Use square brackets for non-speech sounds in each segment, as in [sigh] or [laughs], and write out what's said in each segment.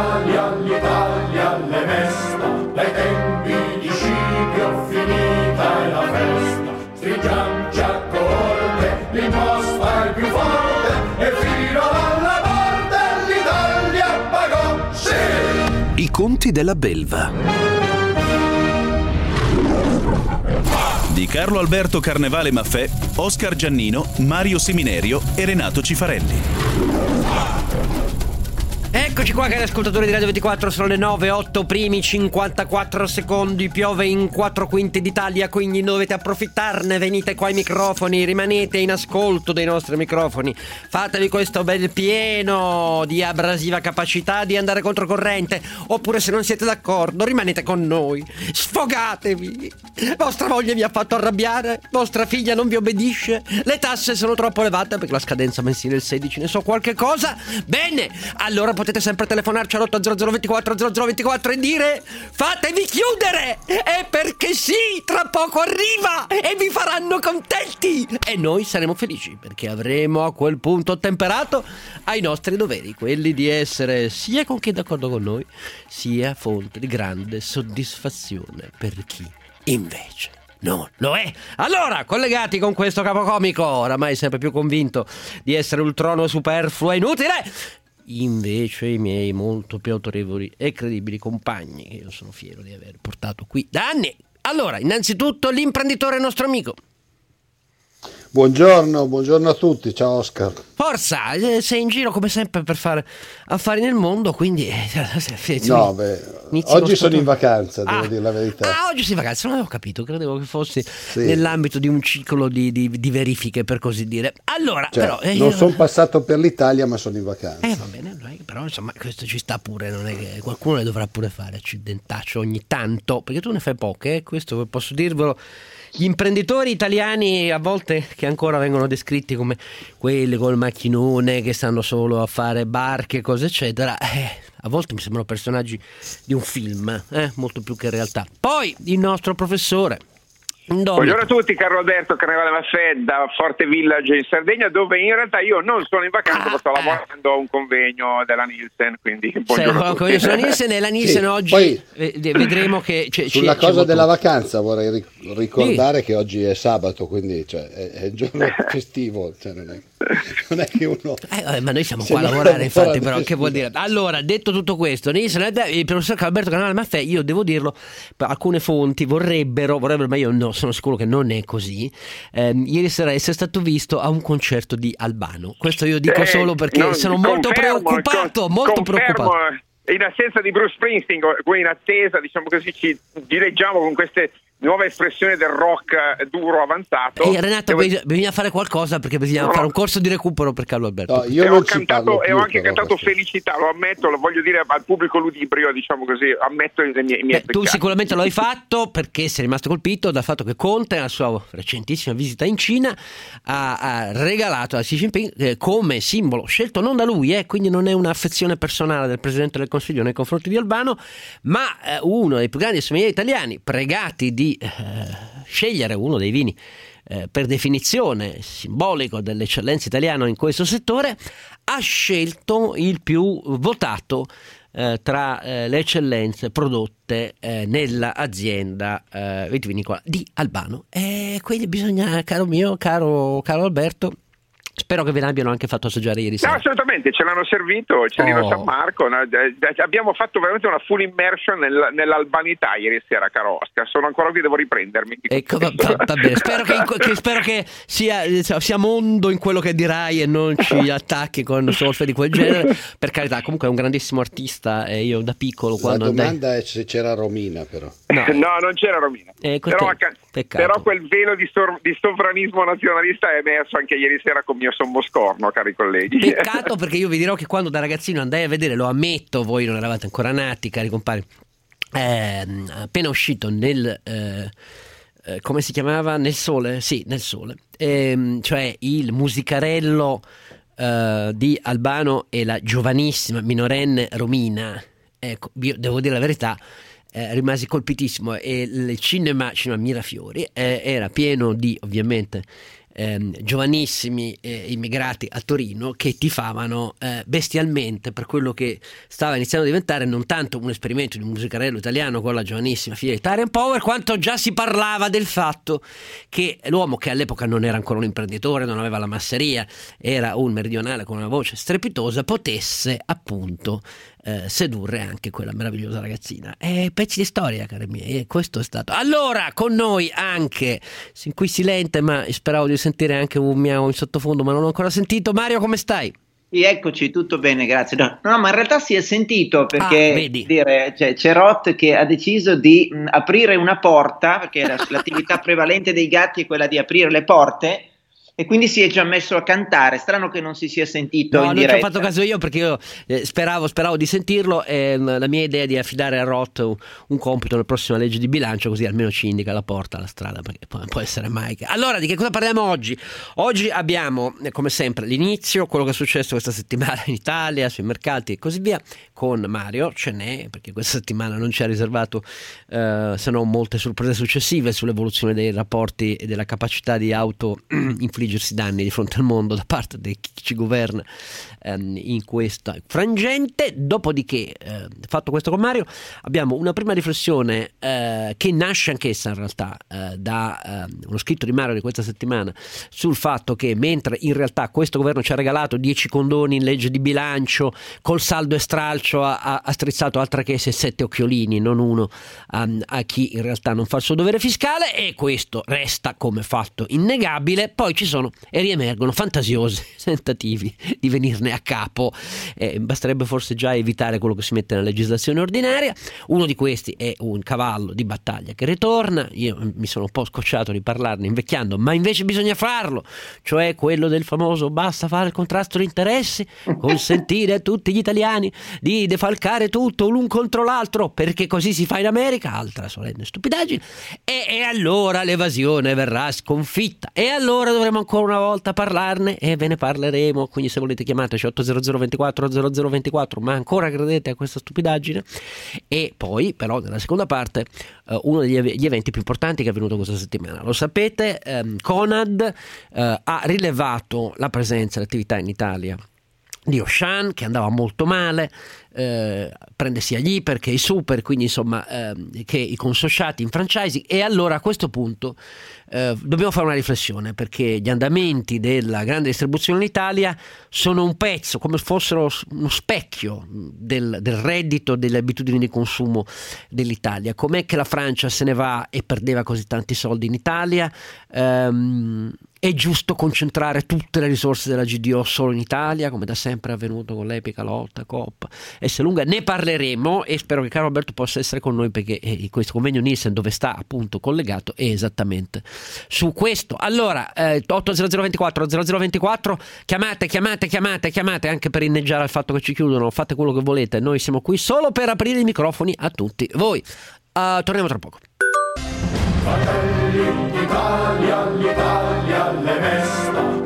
l'Italia, l'Italia le mesta, dai tempi di Scipio finita è la festa. Stringiamoci a corte, l'imposta è più forte e fino alla morte l'Italia pagò, sì! I conti della belva. Di Carlo Alberto Carnevale Maffè, Oscar Giannino, Mario Seminerio e Renato Cifarelli. Eccoci qua cari ascoltatori di Radio 24, sono le 9, 8 primi 54 secondi, piove in 4 quinti d'Italia, quindi dovete approfittarne, venite qua ai microfoni, rimanete in ascolto dei nostri microfoni, fatevi questo bel pieno di abrasiva capacità di andare controcorrente, oppure se non siete d'accordo rimanete con noi, sfogatevi, vostra moglie vi ha fatto arrabbiare, vostra figlia non vi obbedisce, le tasse sono troppo elevate perché la scadenza mensile è il 16, ne so qualche cosa, bene, allora potete sempre telefonarci all'800 24 0024 e dire fatevi chiudere! E perché sì, tra poco arriva e vi faranno contenti! E noi saremo felici perché avremo a quel punto temperato ai nostri doveri, quelli di essere sia con chi è d'accordo con noi, sia fonte di grande soddisfazione per chi invece non lo è. Allora, collegati con questo capocomico, oramai sempre più convinto di essere un trono superfluo e inutile, invece i miei molto più autorevoli e credibili compagni, che io sono fiero di aver portato qui da anni. Allora, innanzitutto l'imprenditore nostro amico. Buongiorno, buongiorno a tutti, ciao Oscar. Forza, eh, sei in giro come sempre per fare affari nel mondo, quindi... Eh, [laughs] no, beh, oggi sono in vacanza, devo ah, dire la verità. Ah, oggi sei in vacanza, non avevo capito, credevo che fossi sì. nell'ambito di un ciclo di, di, di, verifiche, per così dire. Allora, cioè, però... Eh, non sono passato per l'Italia, ma sono in vacanza. Eh, va bene, però insomma questo ci sta pure, non è che qualcuno le dovrà pure fare accidentaccio ogni tanto, perché tu ne fai poche, eh? questo posso dirvelo gli imprenditori italiani a volte che ancora vengono descritti come quelli col macchinone che stanno solo a fare barche, cose eccetera, eh, a volte mi sembrano personaggi di un film, eh, molto più che realtà. Poi il nostro professore Buongiorno a tutti, Carlo Alberto Carnevale Maffè da Forte Village in Sardegna, dove in realtà io non sono in vacanza, ah, ma sto lavorando a un convegno della Nielsen. Quindi buongiorno a tutti. Sulla Nielsen e la Nielsen sì, oggi poi, vedremo che. Cioè, sulla cosa della vacanza vorrei ricordare sì. che oggi è sabato, quindi cioè, è, è, il giorno [laughs] festivo. Cioè non, è, non, è, che uno. Eh, ma noi siamo qua a lavorare, infatti, però che vuol dire? Allora, detto tutto questo, Nielsen, il professor Alberto Carnevale Maffè, io devo dirlo, alcune fonti vorrebbero, vorrebbero ma io no sono sicuro che non è così, eh, ieri sera essere stato visto a un concerto di Albano. Questo io dico eh, solo perché non, sono molto confermo, preoccupato, molto confermo, preoccupato. In assenza di Bruce Springsteen, in attesa, diciamo così, ci direggiamo con queste nuova espressione del rock eh, duro avanzato. E Renato, bisogna, bisogna fare qualcosa perché bisogna no, fare un corso di recupero per Carlo Alberto. No, io e ho, cantato, e ho anche cantato felicità, lo ammetto, lo voglio dire al pubblico ludibrio, diciamo così, ammetto le mie, mie Beh, Tu sicuramente lo hai fatto perché sei rimasto colpito dal fatto che Conte, nella sua recentissima visita in Cina, ha, ha regalato a Xi Jinping eh, come simbolo, scelto non da lui, eh, quindi non è un'affezione personale del Presidente del Consiglio nei confronti di Albano, ma eh, uno dei più grandi sommelier italiani, pregati di eh, scegliere uno dei vini eh, per definizione simbolico dell'eccellenza italiana in questo settore, ha scelto il più votato eh, tra eh, le eccellenze prodotte eh, nell'azienda eh, vitivinicola di Albano. E quindi bisogna, caro mio, caro, caro Alberto, Spero che ve l'abbiano anche fatto assaggiare ieri sera. No, assolutamente, ce l'hanno servito, ce l'hanno oh. San Marco. No? Abbiamo fatto veramente una full immersion nel, nell'albanità ieri sera, caro Oscar. Sono ancora qui, devo riprendermi. Ecco, va, va, va bene. Spero che, che, spero che sia, sia, mondo in quello che dirai e non ci [laughs] attacchi con solfe di quel genere. Per carità, comunque è un grandissimo artista e io da piccolo quando La domanda andai... è se c'era Romina però. No, no non c'era Romina. Eh, però, però, quel velo di, sor- di sovranismo nazionalista è emerso anche ieri sera con mio mio sommo scorno, cari colleghi. Peccato [laughs] perché io vi dirò che quando da ragazzino andai a vedere, lo ammetto, voi non eravate ancora nati, cari compari, eh, appena uscito nel... Eh, eh, come si chiamava? Nel sole? Sì, nel sole. Ehm, cioè il musicarello eh, di Albano e la giovanissima minorenne Romina. Ecco, io devo dire la verità, eh, rimasi colpitissimo e il cinema, cinema Mirafiori eh, era pieno di ovviamente ehm, giovanissimi eh, immigrati a Torino che tifavano eh, bestialmente per quello che stava iniziando a diventare non tanto un esperimento di musicarello italiano con la giovanissima figlia di Tarian Power, quanto già si parlava del fatto che l'uomo che all'epoca non era ancora un imprenditore, non aveva la masseria, era un meridionale con una voce strepitosa, potesse appunto eh, sedurre anche quella meravigliosa ragazzina. E pezzi di storia, cari miei, e questo è stato. Allora, con noi anche, sin qui silente, ma speravo di sentire anche un miau in sottofondo, ma non ho ancora sentito. Mario, come stai? Sì, eccoci, tutto bene, grazie. No, no, ma in realtà si è sentito perché ah, dire, cioè, c'è Roth che ha deciso di mh, aprire una porta, perché [laughs] l'attività prevalente dei gatti è quella di aprire le porte, e quindi si è già messo a cantare. Strano che non si sia sentito no, non diretta. ci ho fatto caso io perché io eh, speravo, speravo, di sentirlo e mh, la mia idea è di affidare a Roth un, un, compito nella prossima legge di bilancio così almeno ci indica la porta, la strada, perché può, può essere mai. Allora, di che cosa parliamo oggi? Oggi abbiamo, eh, come sempre, l'inizio, quello che è successo questa settimana in Italia, sui mercati e così via, con Mario, ce n'è, perché questa settimana non ci ha riservato eh, se non molte sorprese successive sull'evoluzione dei rapporti e della capacità di auto [clears throat] infliggere infliggersi danni di fronte al mondo da parte di chi ci governa ehm, in questa frangente. Dopodiché, eh, fatto questo con Mario, abbiamo una prima riflessione eh, che nasce anch'essa in realtà eh, da ehm, uno scritto di Mario di questa settimana sul fatto che mentre in realtà questo governo ci ha regalato 10 condoni in legge di bilancio, col saldo e stralcio ha, ha strizzato altra che se sette occhiolini, non uno, um, a chi in realtà non fa il suo dovere fiscale e questo resta come fatto innegabile. Poi ci sono e riemergono fantasiosi [laughs] tentativi di venirne a capo. Eh, basterebbe forse già evitare quello che si mette nella legislazione ordinaria. Uno di questi è un cavallo di battaglia che ritorna. Io mi sono un po' scocciato di parlarne invecchiando, ma invece bisogna farlo, cioè quello del famoso basta fare il contrasto di interessi, consentire a tutti gli italiani di defalcare tutto l'un contro l'altro, perché così si fa in America, altra solenne stupidaggine, e, e allora l'evasione verrà sconfitta. E allora dovremo ancora una volta parlarne e ve ne parleremo. Quindi, se volete, chiamateci 800 24 0024. Ma ancora credete a questa stupidaggine? E poi, però, nella seconda parte, eh, uno degli ev- eventi più importanti che è avvenuto questa settimana. Lo sapete, ehm, Conad eh, ha rilevato la presenza e l'attività in Italia di Oshan che andava molto male, eh, prende sia gli iper che i super, quindi insomma eh, che i consociati in franchising e allora a questo punto eh, dobbiamo fare una riflessione perché gli andamenti della grande distribuzione in Italia sono un pezzo, come fossero uno specchio del, del reddito, delle abitudini di consumo dell'Italia. Com'è che la Francia se ne va e perdeva così tanti soldi in Italia? Um, è giusto concentrare tutte le risorse della GDO solo in Italia, come da sempre è avvenuto con l'epica lotta, Coppa S lunga. Ne parleremo e spero che Carlo Alberto possa essere con noi perché eh, questo convegno Nielsen dove sta appunto collegato è esattamente su questo. Allora, eh, 80024 0024, chiamate, chiamate, chiamate, chiamate anche per inneggiare al fatto che ci chiudono, fate quello che volete. Noi siamo qui solo per aprire i microfoni a tutti voi. Uh, torniamo tra poco. Fratelli d'Italia, l'Italia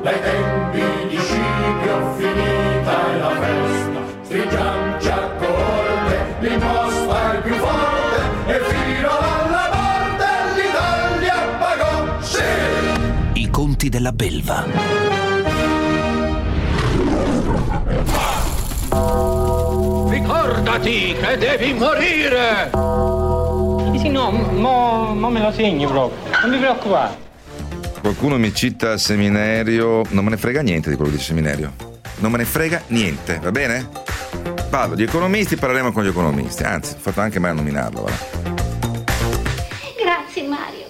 dai tempi di Scipio finita è la festa. Stringiamoci a corte, l'imposta è più forte e fino alla morte l'Italia pagò, sì! I conti della belva. Ricordati che devi morire! sì, no, mo, mo me lo segni proprio. Non mi preoccupare. Qualcuno mi cita il seminario. Non me ne frega niente di quello che dice seminario. Non me ne frega niente, va bene? Parlo di economisti, parleremo con gli economisti. Anzi, ho fatto anche mai a nominarlo. Va. Grazie Mario.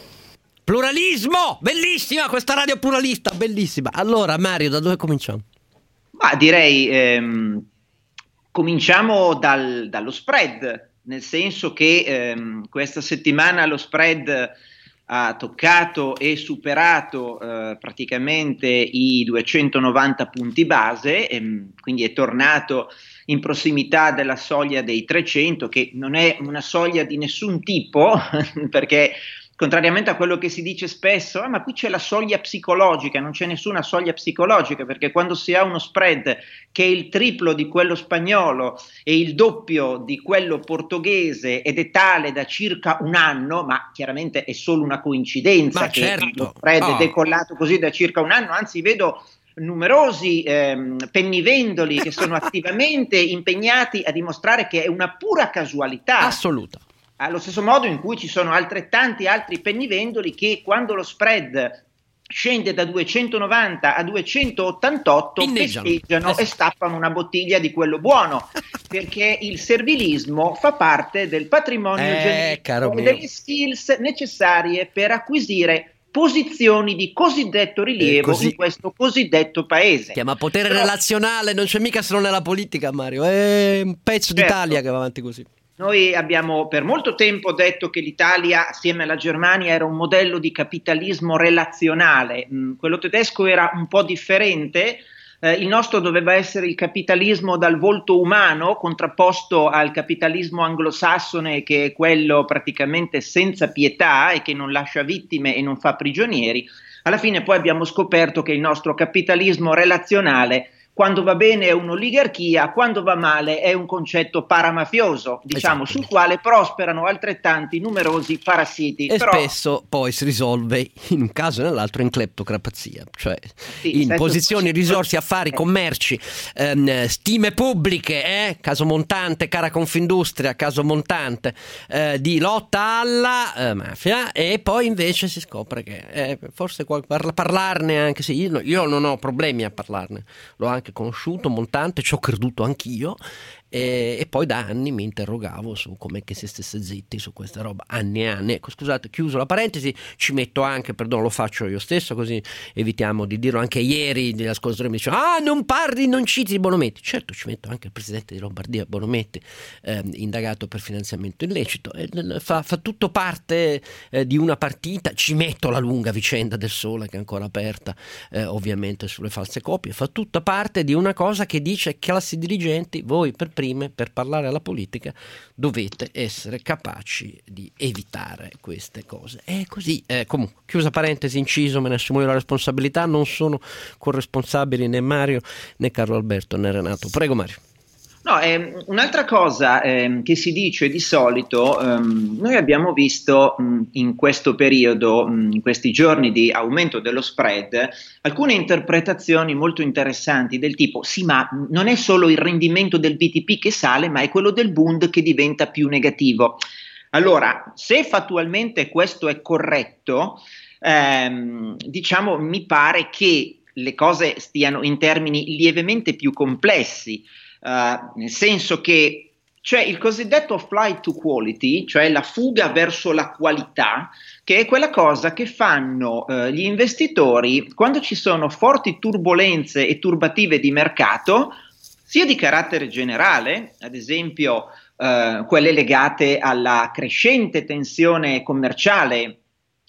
Pluralismo! Bellissima questa radio pluralista, bellissima. Allora, Mario, da dove cominciamo? Ma direi ehm, cominciamo dal, dallo spread nel senso che ehm, questa settimana lo spread ha toccato e superato eh, praticamente i 290 punti base, ehm, quindi è tornato in prossimità della soglia dei 300, che non è una soglia di nessun tipo, [laughs] perché contrariamente a quello che si dice spesso, ah, ma qui c'è la soglia psicologica, non c'è nessuna soglia psicologica, perché quando si ha uno spread che è il triplo di quello spagnolo e il doppio di quello portoghese ed è tale da circa un anno, ma chiaramente è solo una coincidenza ma che certo. lo spread Oh. è decollato così da circa un anno, anzi vedo numerosi ehm, pennivendoli che sono [laughs] attivamente impegnati a dimostrare che è una pura casualità. Assoluta. Allo stesso modo in cui ci sono altrettanti altri pennivendoli che quando lo spread scende da 290 a 288 Inneggiano. festeggiano Eh sì. e stappano una bottiglia di quello buono [laughs] perché il servilismo fa parte del patrimonio Eh, genetico e delle skills necessarie per acquisire posizioni di cosiddetto rilievo così- in questo cosiddetto paese. Chiama potere Però- relazionale, non c'è mica solo nella politica, Mario. È un pezzo Certo. d'Italia che va avanti così. Noi abbiamo per molto tempo detto che l'Italia, assieme alla Germania, era un modello di capitalismo relazionale. Mm, quello tedesco era un po' differente. eh, il nostro doveva essere il capitalismo dal volto umano, contrapposto al capitalismo anglosassone, che è quello praticamente senza pietà e che non lascia vittime e non fa prigionieri. Alla fine poi abbiamo scoperto che il nostro capitalismo relazionale quando va bene è un'oligarchia, quando va male è un concetto paramafioso, diciamo, Esatto. sul quale prosperano altrettanti numerosi parassiti. E Però, spesso poi si risolve in un caso e nell'altro in cleptocrazia, cioè Sì, in posizioni, risorse, affari, commerci, ehm, stime pubbliche, eh, caso montante, cara Confindustria, caso montante, eh, di lotta alla eh, mafia e poi invece si scopre che eh, forse parla- parlarne anche, sì, io, io non ho problemi a parlarne, l'ho anche conosciuto, montante, ci ho creduto anch'io e, e poi da anni mi interrogavo su come che si stesse zitti su questa roba, anni e anni. Ecco, scusate, chiuso la parentesi, ci metto anche, perdono, lo faccio io stesso, così evitiamo di dirlo. Anche ieri gli ascoltatori mi dicevano, ah, non parli, non citi Bonometti. Certo, ci metto anche il presidente di Lombardia, Bonometti, ehm, indagato per finanziamento illecito. E fa, fa tutto parte eh, di una partita, ci metto la lunga vicenda del sole che è ancora aperta, eh, ovviamente sulle false copie, fa tutta parte di una cosa che dice classi dirigenti, voi per prime, per parlare alla politica, dovete essere capaci di evitare queste cose. È così, eh, comunque, chiusa parentesi, inciso, me ne assumo io la responsabilità, non sono corresponsabili né Mario né Carlo Alberto né Renato. Prego Mario. No, ehm, un'altra cosa ehm, che si dice di solito, ehm, noi abbiamo visto mh, in questo periodo, mh, in questi giorni di aumento dello spread, alcune interpretazioni molto interessanti del tipo, sì, ma non è solo il rendimento del BTP che sale, ma è quello del Bund che diventa più negativo. Allora, se fattualmente questo è corretto, ehm, diciamo, mi pare che le cose stiano in termini lievemente più complessi. Uh, nel senso che c'è il cosiddetto flight to quality, cioè la fuga verso la qualità, che è quella cosa che fanno uh, gli investitori quando ci sono forti turbulenze e turbative di mercato, sia di carattere generale, ad esempio uh, quelle legate alla crescente tensione commerciale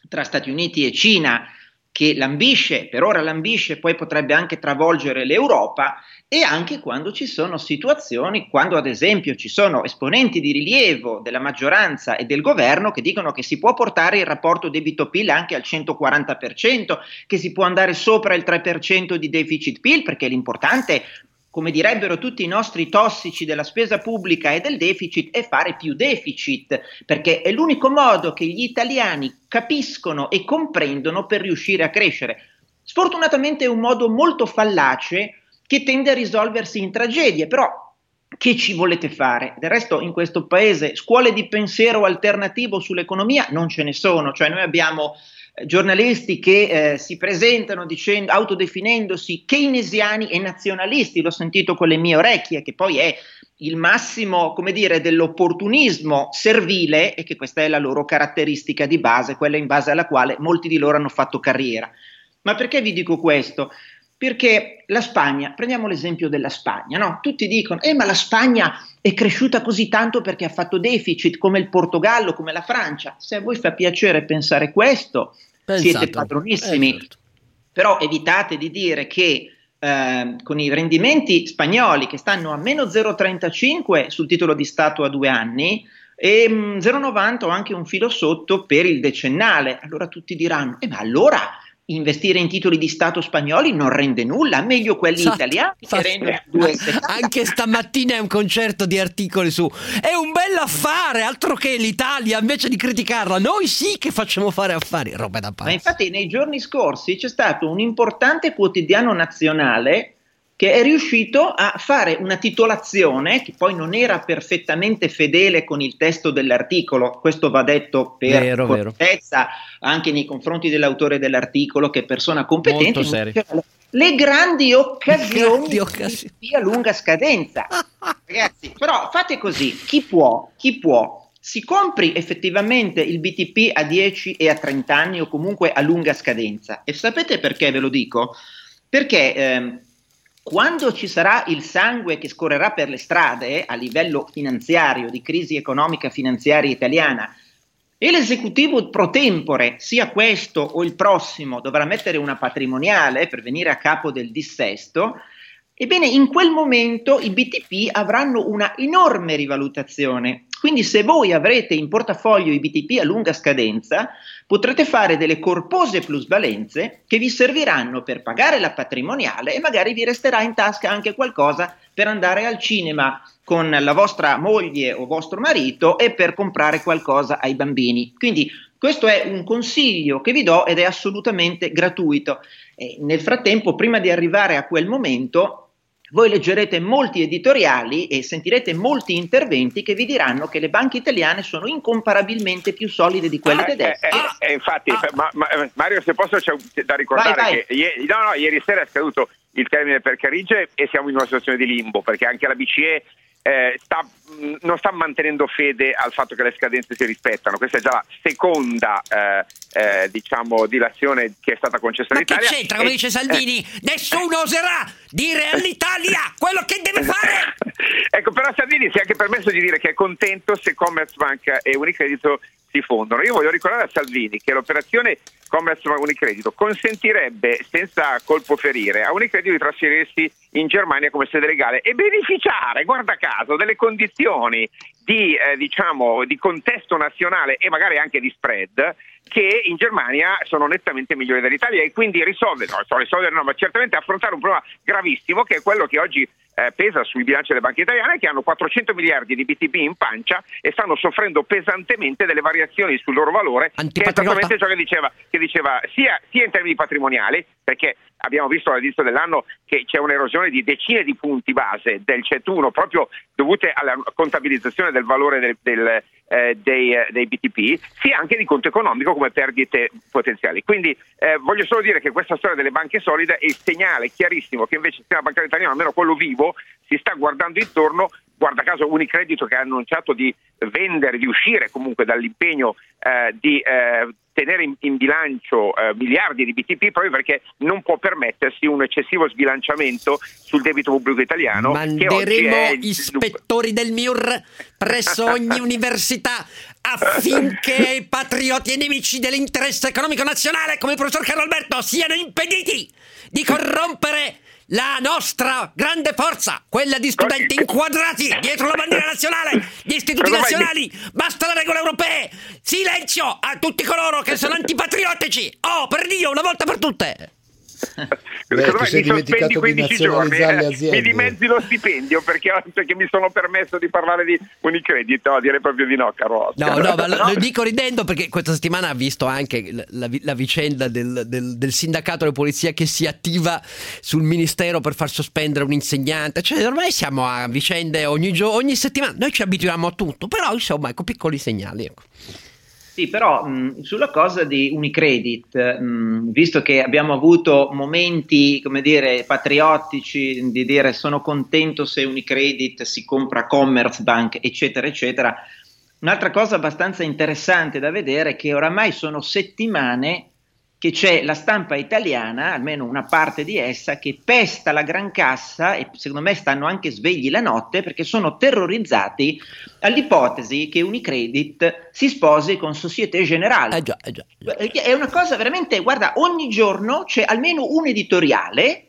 tra Stati Uniti e Cina, che lambisce, per ora lambisce, poi potrebbe anche travolgere l'Europa, e anche quando ci sono situazioni, quando ad esempio ci sono esponenti di rilievo della maggioranza e del governo che dicono che si può portare il rapporto debito-PIL anche al 140%, che si può andare sopra il 3% di deficit-PIL, perché l'importante come direbbero tutti i nostri tossici della spesa pubblica e del deficit, è fare più deficit, perché è l'unico modo che gli italiani capiscono e comprendono per riuscire a crescere. Sfortunatamente è un modo molto fallace che tende a risolversi in tragedie, però che ci volete fare? Del resto in questo paese scuole di pensiero alternativo sull'economia non ce ne sono, cioè noi abbiamo giornalisti che eh, si presentano dicendo, autodefinendosi keynesiani e nazionalisti, l'ho sentito con le mie orecchie, che poi è il massimo, come dire, dell'opportunismo servile e che questa è la loro caratteristica di base, quella in base alla quale molti di loro hanno fatto carriera. Ma perché vi dico questo? Perché la Spagna, prendiamo l'esempio della Spagna, no? Tutti dicono, eh ma la Spagna è cresciuta così tanto perché ha fatto deficit come il Portogallo, come la Francia. Se a voi fa piacere pensare questo, Pensato. siete padronissimi. Eh, certo. Però evitate di dire che eh, con i rendimenti spagnoli che stanno a meno 0,35 sul titolo di Stato a due anni, e 0,90 ho anche un filo sotto per il decennale. Allora tutti diranno, eh, ma allora investire in titoli di Stato spagnoli non rende nulla, meglio quelli esatto, italiani che rendono 2,70. [laughs] Anche stamattina è un concerto di articoli su è un bel affare, altro che l'Italia, invece di criticarla, noi sì che facciamo fare affari, roba da parte. Ma infatti nei giorni scorsi c'è stato un importante quotidiano nazionale che è riuscito a fare una titolazione che poi non era perfettamente fedele con il testo dell'articolo, questo va detto per vero, correttezza vero. anche nei confronti dell'autore dell'articolo che è persona competente. Le grandi occasioni grandi occasioni. di a lunga scadenza. Ragazzi, però fate così, chi può, chi può si compri effettivamente il BTP a 10 e a 30 anni o comunque a lunga scadenza. E sapete perché ve lo dico? Perché eh, quando ci sarà il sangue che scorrerà per le strade a livello finanziario, di crisi economica finanziaria italiana, e l'esecutivo pro tempore, sia questo o il prossimo, dovrà mettere una patrimoniale per venire a capo del dissesto, ebbene in quel momento i BTP avranno una enorme rivalutazione quindi se voi avrete in portafoglio i BTP a lunga scadenza, potrete fare delle corpose plusvalenze che vi serviranno per pagare la patrimoniale e magari vi resterà in tasca anche qualcosa per andare al cinema con la vostra moglie o vostro marito e per comprare qualcosa ai bambini. Quindi questo è un consiglio che vi do ed è assolutamente gratuito. E nel frattempo, prima di arrivare a quel momento, voi leggerete molti editoriali e sentirete molti interventi che vi diranno che le banche italiane sono incomparabilmente più solide di quelle ah, tedesche. Eh, eh, eh, infatti, ah. ma, ma, Mario, se posso, c'è da ricordare vai, vai. che ieri, no, no, ieri sera è scaduto il termine per Carige e siamo in una situazione di limbo perché anche la BCE eh, sta, non sta mantenendo fede al fatto che le scadenze si rispettano. Questa è già la seconda eh, eh, diciamo, dilazione che è stata concessa all'Italia. Ma che c'entra, come dice Salvini? Eh. Nessuno oserà dire all'Italia quello che deve fare! [laughs] ecco, però Salvini si è anche permesso di dire che è contento se Commerzbank e Unicredito si fondono. Io voglio ricordare a Salvini che l'operazione Commerce Unicredito consentirebbe senza colpo ferire a Unicredito di trasferirsi in Germania come sede legale e beneficiare, guarda caso, delle condizioni di, eh, diciamo, di contesto nazionale e magari anche di spread che in Germania sono nettamente migliori dell'Italia e quindi risolvere, no, risolvere no, ma certamente affrontare un problema gravissimo che è quello che oggi eh, pesa sui bilanci delle banche italiane che hanno 400 miliardi di BTP in pancia e stanno soffrendo pesantemente delle variazioni sul loro valore, che è esattamente ciò che diceva, che diceva sia, sia in termini patrimoniali, perché abbiamo visto all'inizio dell'anno che c'è un'erosione di decine di punti base del CET1 proprio dovute alla contabilizzazione del valore del, del, eh, dei, eh, dei, BTP, sia anche di conto economico come perdite potenziali. Quindi eh, voglio solo dire che questa storia delle banche solide è il segnale chiarissimo che invece il sistema bancario italiano, almeno quello vivo, si sta guardando intorno guarda caso Unicredito che ha annunciato di vendere, di uscire comunque dall'impegno eh, di eh, tenere in, in bilancio eh, miliardi di BTP proprio perché non può permettersi un eccessivo sbilanciamento sul debito pubblico italiano. Manderemo ispettori del MIUR presso ogni [laughs] università affinché i patrioti e nemici dell'interesse economico nazionale come il professor Carlo Alberto siano impediti di corrompere la nostra grande forza, quella di studenti inquadrati dietro la bandiera nazionale, gli istituti nazionali, basta le regole europee, silenzio a tutti coloro che sono antipatriottici, oh per Dio, una volta per tutte. Beh, ti sei dimenticato di nazionalizzare le aziende. Mi dimezzi lo stipendio perché, perché, mi sono permesso di parlare di Unicredit, no, direi proprio di no, caro Oscar. No, no, ma lo, lo, dico ridendo perché questa settimana ha visto anche la, la, la vicenda del, del, del, sindacato di polizia che si attiva sul ministero per far sospendere un insegnante. Cioè, ormai siamo a vicende ogni, giorno, ogni settimana. Noi ci abituiamo a tutto, però insomma, ecco, piccoli segnali. Ecco. Sì, però mh, sulla cosa di Unicredit, mh, visto che abbiamo avuto momenti, come dire, patriottici, di dire sono contento se Unicredit si compra Commerzbank, eccetera, eccetera, un'altra cosa abbastanza interessante da vedere è che oramai sono settimane che c'è la stampa italiana, almeno una parte di essa, che pesta la gran cassa e secondo me stanno anche svegli la notte perché sono terrorizzati all'ipotesi che Unicredit si sposi con Societe Generale. Eh già, eh già. È una cosa veramente, guarda, ogni giorno c'è almeno un editoriale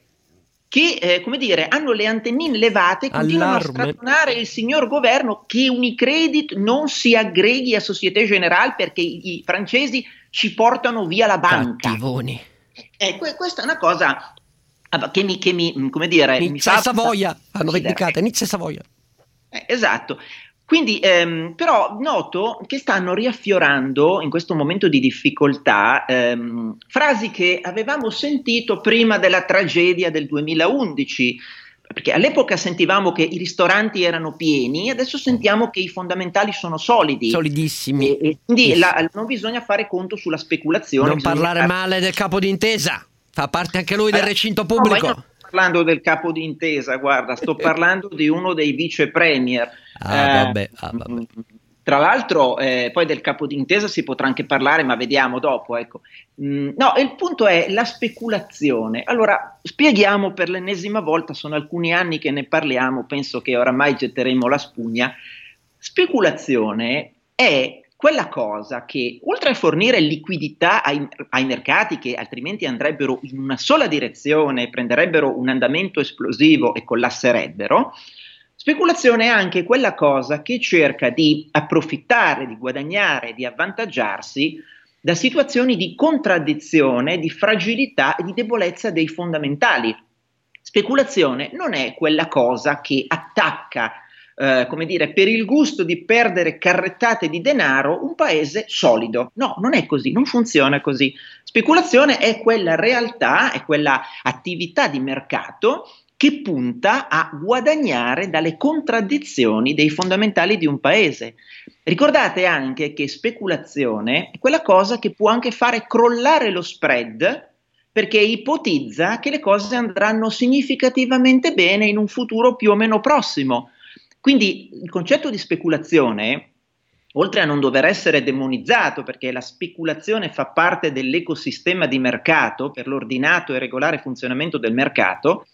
che, eh, come dire, hanno le antennine levate e continuano Allarme. a strattonare il signor governo che Unicredit non si aggreghi a Société Générale perché i, i francesi ci portano via la banca. Cattivoni. Eh, que- questa è una cosa ah, che mi, che mi come dire, mi Nizza fa e Savoia hanno ridere. vendicato, Nizza Savoia. Eh, esatto. Quindi, ehm, però, noto che stanno riaffiorando in questo momento di difficoltà ehm, frasi che avevamo sentito prima della tragedia del 2011. Perché all'epoca sentivamo che i ristoranti erano pieni, adesso sentiamo che i fondamentali sono solidi. Solidissimi. E, e quindi la- non bisogna fare conto sulla speculazione. Non parlare fare- male del capo d'intesa. Fa parte anche lui del recinto no, pubblico. sto parlando del capo d'intesa, guarda, sto [laughs] parlando di uno dei vice premier. Ah, vabbè, ah, vabbè. Tra l'altro, eh, poi del capo d'intesa si potrà anche parlare, ma vediamo dopo. Ecco. Mm, no, il punto è la speculazione. Allora, spieghiamo per l'ennesima volta, sono alcuni anni che ne parliamo, penso che oramai getteremo la spugna. Speculazione è quella cosa che, oltre a fornire liquidità ai, ai mercati che altrimenti andrebbero in una sola direzione, prenderebbero un andamento esplosivo e collasserebbero, Speculazione è anche quella cosa che cerca di approfittare, di guadagnare, di avvantaggiarsi da situazioni di contraddizione, di fragilità e di debolezza dei fondamentali. Speculazione non è quella cosa che attacca, eh, come dire, per il gusto di perdere carrettate di denaro un paese solido. No, non è così, non funziona così. Speculazione è quella realtà, è quella attività di mercato che punta a guadagnare dalle contraddizioni dei fondamentali di un paese. Ricordate anche che speculazione è quella cosa che può anche fare crollare lo spread perché ipotizza che le cose andranno significativamente bene in un futuro più o meno prossimo. Quindi il concetto di speculazione, oltre a non dover essere demonizzato, perché la speculazione fa parte dell'ecosistema di mercato per l'ordinato e regolare funzionamento del mercato,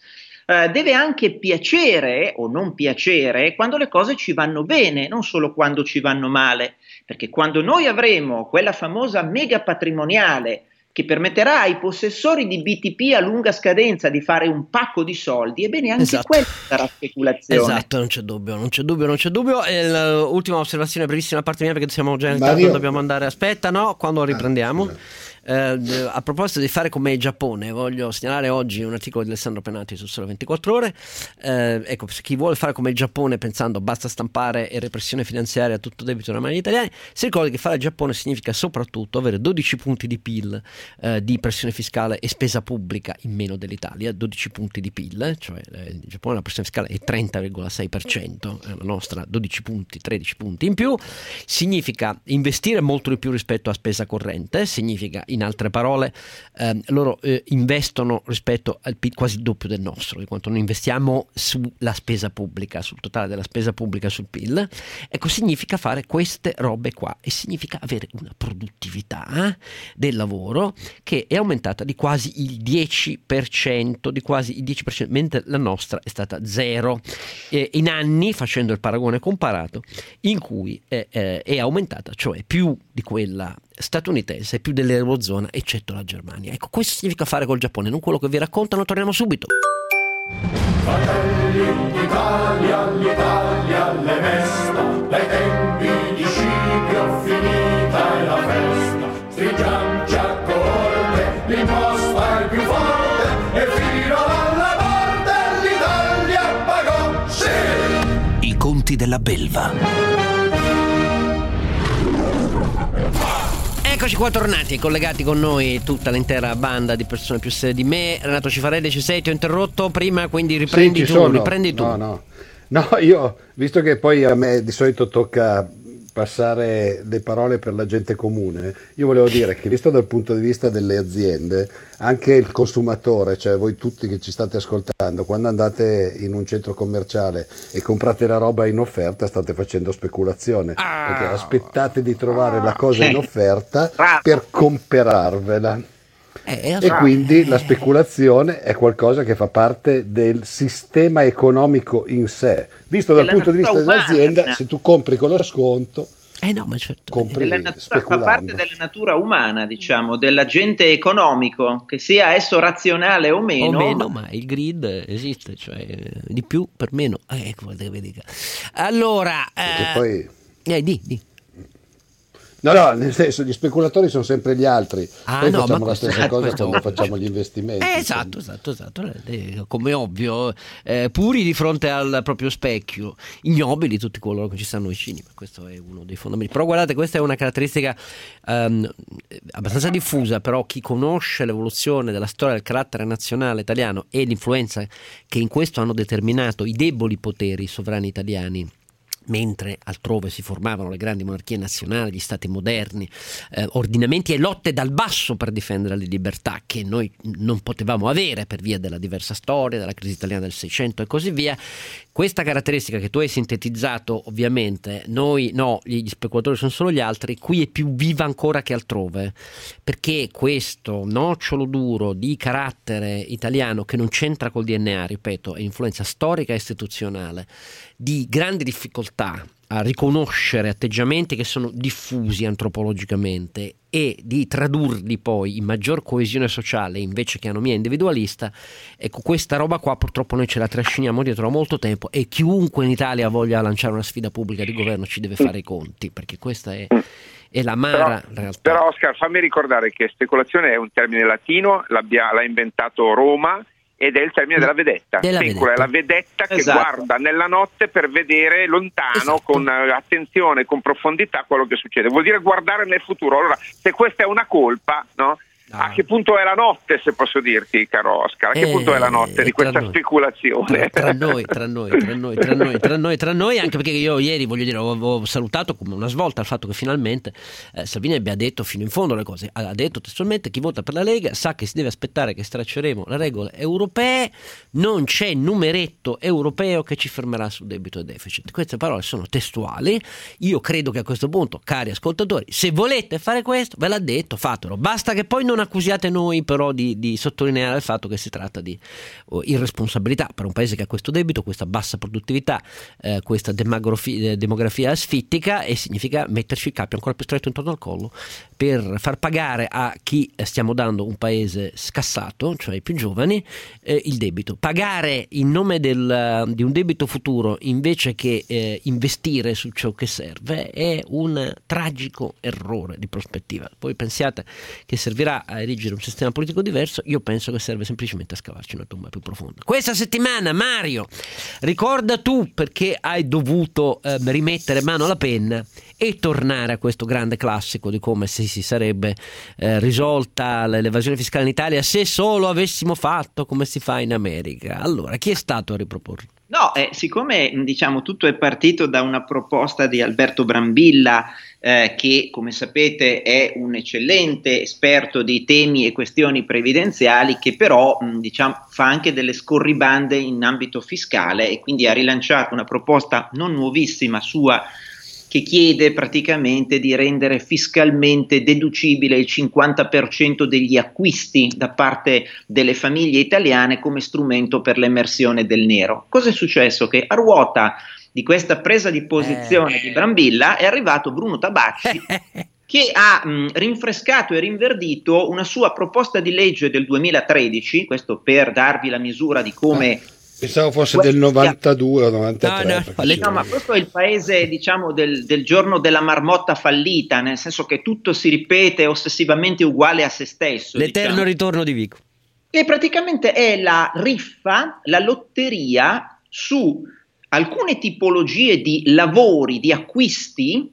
eh, deve anche piacere o non piacere quando le cose ci vanno bene, non solo quando ci vanno male, perché quando noi avremo quella famosa mega patrimoniale che permetterà ai possessori di BTP a lunga scadenza di fare un pacco di soldi, ebbene anche Esatto. quella sarà speculazione. Esatto, non c'è dubbio, non c'è dubbio, non c'è dubbio. E l'ultima osservazione brevissima da parte mia perché siamo già in ritardo, dobbiamo andare. Aspetta, no, quando riprendiamo. scusa. Eh, a proposito di fare come il Giappone, voglio segnalare oggi un articolo di Alessandro Penati su Sole 24 Ore. Eh, ecco, chi vuole fare come il Giappone pensando basta stampare e repressione finanziaria a tutto debito nelle mani degli italiani, si ricordi che fare il Giappone significa soprattutto avere 12 punti di PIL eh, di pressione fiscale e spesa pubblica in meno dell'Italia, 12 punti di PIL, cioè eh, il Giappone la pressione fiscale è 30,6%, eh, la nostra 12 punti, 13 punti in più, significa investire molto di più rispetto a spesa corrente, significa in altre parole ehm, loro eh, investono rispetto al PIL quasi il doppio del nostro, di quanto noi investiamo sulla spesa pubblica, sul totale della spesa pubblica sul PIL, ecco significa fare queste robe qua e significa avere una produttività eh, del lavoro che è aumentata di quasi il 10%, di quasi il 10%, mentre la nostra è stata zero. Eh, in anni, facendo il paragone comparato, in cui è, eh, è aumentata, cioè più di quella statunitense, più dell'Eurozona, eccetto la Germania. Ecco, questo significa fare col Giappone, non quello che vi raccontano, torniamo subito. Fratelli d'Italia, l'Italia le mesta, dai tempi di Scipio finita è la festa. Stringiamoci a corte, l'imposta è più forte, e fino alla morte l'Italia pagò, sì! I conti della belva. Eccoci qua tornati, collegati con noi tutta l'intera banda di persone più serie di me. Renato Cifarelli, ci sei? Ti ho interrotto prima, quindi riprendi Sì, tu, riprendi tu. No, no. No, io, visto che poi a me di solito tocca passare le parole per la gente comune, io volevo dire che visto dal punto di vista delle aziende, anche il consumatore, cioè voi tutti che ci state ascoltando, quando andate in un centro commerciale e comprate la roba in offerta, state facendo speculazione, perché aspettate di trovare la cosa in offerta Bravo. per comperarvela. Eh, E quindi la speculazione è qualcosa che fa parte del sistema economico in sé. Visto dal punto di vista natura dell'azienda, umana. se tu compri con lo sconto, Eh no, ma certo. compri natura- fa parte della natura umana, diciamo, dell'agente economico, che sia esso razionale o meno. o meno, ma il grid esiste, cioè eh, di più per meno. Eh, ecco, dica. Allora, eh, poi... eh, di, di. No, no, nel senso, gli speculatori sono sempre gli altri. Ah, Poi no, facciamo la stessa cosa questo- quando facciamo gli investimenti. Eh, esatto, esatto, esatto. Eh, Come ovvio, eh, puri di fronte al proprio specchio, ignobili tutti coloro che ci stanno vicini. Ma questo è uno dei fondamenti. Però guardate, questa è una caratteristica ehm, abbastanza diffusa. Però chi conosce l'evoluzione della storia del carattere nazionale italiano e l'influenza che in questo hanno determinato i deboli poteri sovrani italiani mentre altrove si formavano le grandi monarchie nazionali, gli stati moderni, eh, ordinamenti e lotte dal basso per difendere le libertà che noi non potevamo avere per via della diversa storia, della crisi italiana del Seicento e così via. Questa caratteristica che tu hai sintetizzato, ovviamente, noi no, gli speculatori sono solo gli altri, qui è più viva ancora che altrove, perché questo nocciolo duro di carattere italiano che non c'entra col DNA, ripeto, è influenza storica e istituzionale, di grandi difficoltà a riconoscere atteggiamenti che sono diffusi antropologicamente e di tradurli poi in maggior coesione sociale invece che anomia individualista, ecco questa roba qua purtroppo noi ce la trasciniamo dietro da molto tempo e chiunque in Italia voglia lanciare una sfida pubblica di governo ci deve fare i conti, perché questa è, è la mara Però, realtà. però, Oscar, fammi ricordare che speculazione è un termine latino, l'ha inventato Roma ed è il termine della vedetta. Della Specula è la vedetta che Esatto. guarda nella notte per vedere lontano, Esatto. con eh, attenzione, con profondità quello che succede. Vuol dire guardare nel futuro. Allora, se questa è una colpa, no? Ah. A che punto è la notte, se posso dirti, caro Oscar? A che Eh, punto è la notte di questa noi. speculazione? Tra, [laughs] tra noi, tra noi, tra noi, tra noi, tra noi, tra noi, anche perché io ieri voglio dire, ho, ho salutato come una svolta il fatto che finalmente eh, Salvini abbia detto fino in fondo le cose. Ha detto testualmente chi vota per la Lega sa che si deve aspettare che stracceremo le regole europee, non c'è numeretto europeo che ci fermerà sul debito e deficit. Queste parole sono testuali. Io credo che a questo punto, cari ascoltatori, se volete fare questo, ve l'ha detto, fatelo. Basta che poi non accusiate noi però di, di sottolineare il fatto che si tratta di oh, irresponsabilità per un paese che ha questo debito, questa bassa produttività, eh, questa eh, demografia asfittica e significa metterci il cappio ancora più stretto intorno al collo per far pagare a chi eh, stiamo dando un paese scassato, cioè i più giovani, eh, il debito. Pagare in nome del, di un debito futuro invece che eh, investire su ciò che serve è un tragico errore di prospettiva. Poi pensiate che servirà a erigere un sistema politico diverso, io penso che serve semplicemente a scavarci una tomba più profonda. Questa settimana, Mario, ricorda tu perché hai dovuto eh, rimettere mano alla penna e tornare a questo grande classico di come si, si sarebbe eh, risolta l'evasione fiscale in Italia se solo avessimo fatto come si fa in America. Allora, chi è stato a riproporlo? No, eh, siccome diciamo tutto è partito da una proposta di Alberto Brambilla, eh, che come sapete è un eccellente esperto di temi e questioni previdenziali, che però mh, diciamo, fa anche delle scorribande in ambito fiscale e quindi ha rilanciato una proposta non nuovissima sua che chiede praticamente di rendere fiscalmente deducibile il 50% degli acquisti da parte delle famiglie italiane come strumento per l'emersione del nero. Cosa è successo? Che a ruota di questa presa di posizione Eh. di Brambilla è arrivato Bruno Tabacci [laughs] che ha mh, rinfrescato e rinverdito una sua proposta di legge del 2013, questo per darvi la misura di come Pensavo fosse del 92 o 93. No, no, sì, No, ma questo è il paese, diciamo, del, del giorno della marmotta fallita, nel senso che tutto si ripete ossessivamente uguale a se stesso. L'eterno diciamo. ritorno di Vico. E praticamente è la riffa, la lotteria su alcune tipologie di lavori, di acquisti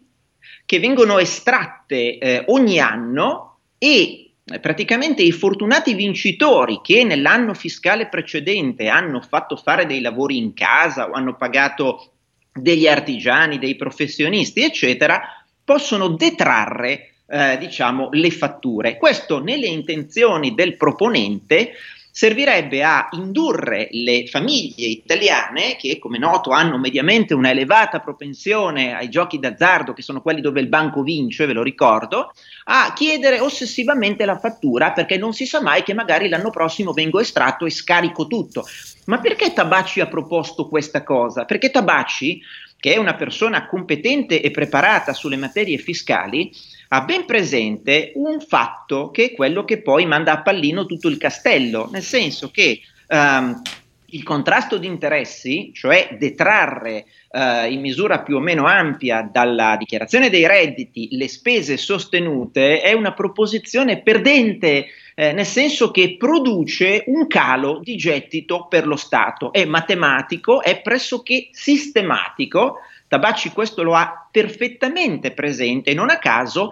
che vengono estratte eh, ogni anno e eh, praticamente i fortunati vincitori che nell'anno fiscale precedente hanno fatto fare dei lavori in casa o hanno pagato degli artigiani, dei professionisti, eccetera, possono detrarre eh, diciamo, le fatture. Questo nelle intenzioni del proponente servirebbe a indurre le famiglie italiane, che come noto hanno mediamente una elevata propensione ai giochi d'azzardo, che sono quelli dove il banco vince, ve lo ricordo, a chiedere ossessivamente la fattura perché non si sa mai che magari l'anno prossimo vengo estratto e scarico tutto. Ma perché Tabacci ha proposto questa cosa? Perché Tabacci che è una persona competente e preparata sulle materie fiscali, ha ben presente un fatto che è quello che poi manda a pallino tutto il castello, nel senso che um, il contrasto di interessi, cioè detrarre uh, in misura più o meno ampia dalla dichiarazione dei redditi le spese sostenute, è una proposizione perdente. Eh, nel senso che produce un calo di gettito per lo Stato, è matematico, è pressoché sistematico, Tabacci questo lo ha perfettamente presente e non a caso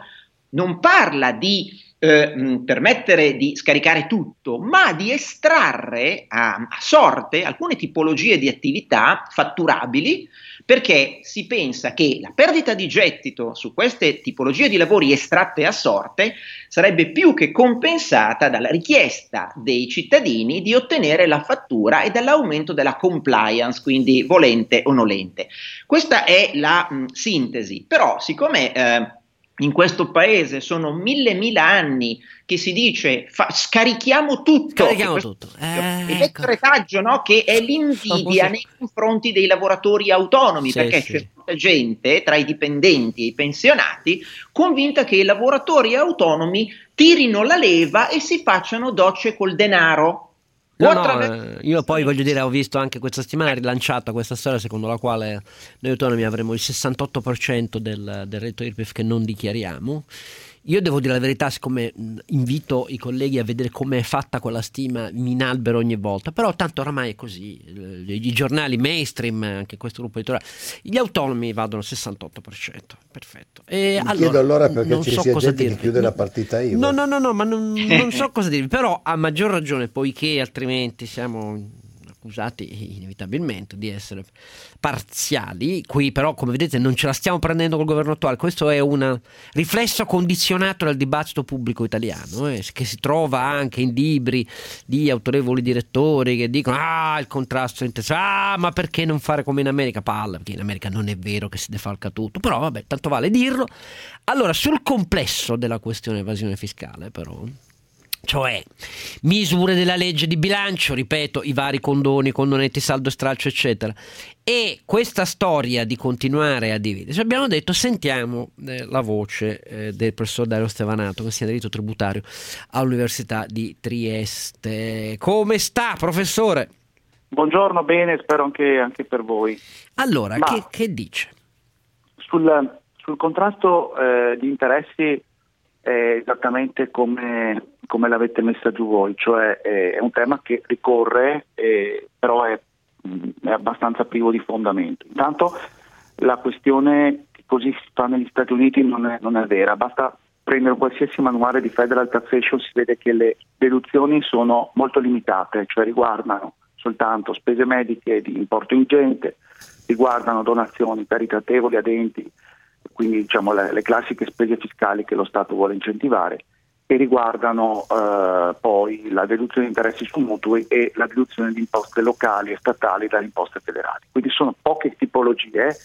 non parla di eh, permettere di scaricare tutto, ma di estrarre a, a, sorte alcune tipologie di attività fatturabili, perché si pensa che la perdita di gettito su queste tipologie di lavori estratte a sorte sarebbe più che compensata dalla richiesta dei cittadini di ottenere la fattura e dall'aumento della compliance, quindi volente o nolente. Questa è la mh, sintesi, però siccome eh, in questo paese sono mille mila anni che si dice fa, scarichiamo tutto scarichiamo tutto eh, ed ecco. retaggio no? che è l'invidia nei confronti dei lavoratori autonomi sì, perché sì. c'è molta gente tra i dipendenti e i pensionati convinta che i lavoratori autonomi tirino la leva e si facciano docce col denaro No, no, eh, io poi voglio dire, ho visto anche questa settimana rilanciata questa storia secondo la quale noi autonomi avremo il 68% del, del reddito IRPEF che non dichiariamo io devo dire la verità, siccome invito i colleghi a vedere come è fatta quella stima, mi inalbero ogni volta, però tanto oramai è così, i giornali mainstream, anche questo gruppo editoriale, gli autonomi vadono al 68%, perfetto. E mi allora, chiedo allora perché non ci so sia cosa gente dirvi. che chiude la partita io. No, no, no, no, ma non, non so [laughs] cosa dirvi, però a maggior ragione, poiché altrimenti siamo accusati inevitabilmente di essere parziali. Qui però, come vedete, non ce la stiamo prendendo col governo attuale. Questo è un riflesso condizionato dal dibattito pubblico italiano, eh, che si trova anche in libri di autorevoli direttori che dicono ah, il contrasto interesse, ah, ma perché non fare come in America? Palla, perché in America non è vero che si defalca tutto, però vabbè, tanto vale dirlo. Allora, sul complesso della questione evasione fiscale, però cioè misure della legge di bilancio, ripeto, i vari condoni, condonetti, saldo e stralcio, eccetera. E questa storia di continuare a dividerci, abbiamo detto, sentiamo eh, la voce eh, del professor Dario Stevanato, che sia diritto tributario all'Università di Trieste. Come sta, professore? Buongiorno, bene, spero anche, anche per voi. Allora, che, che, dice? Sul, sul contrasto eh, di interessi è esattamente come, come, l'avete messa giù voi, cioè è un tema che ricorre, eh, però è, è, abbastanza privo di fondamento. Intanto la questione che così si fa negli Stati Uniti non è, non è vera, basta prendere qualsiasi manuale di Federal Taxation, si vede che le deduzioni sono molto limitate, cioè riguardano soltanto spese mediche di importo ingente, riguardano donazioni caritatevoli ad enti quindi diciamo, le, le, classiche spese fiscali che lo Stato vuole incentivare e riguardano eh, poi la deduzione di interessi su mutui e la deduzione di imposte locali e statali dalle imposte federali. Quindi sono poche tipologie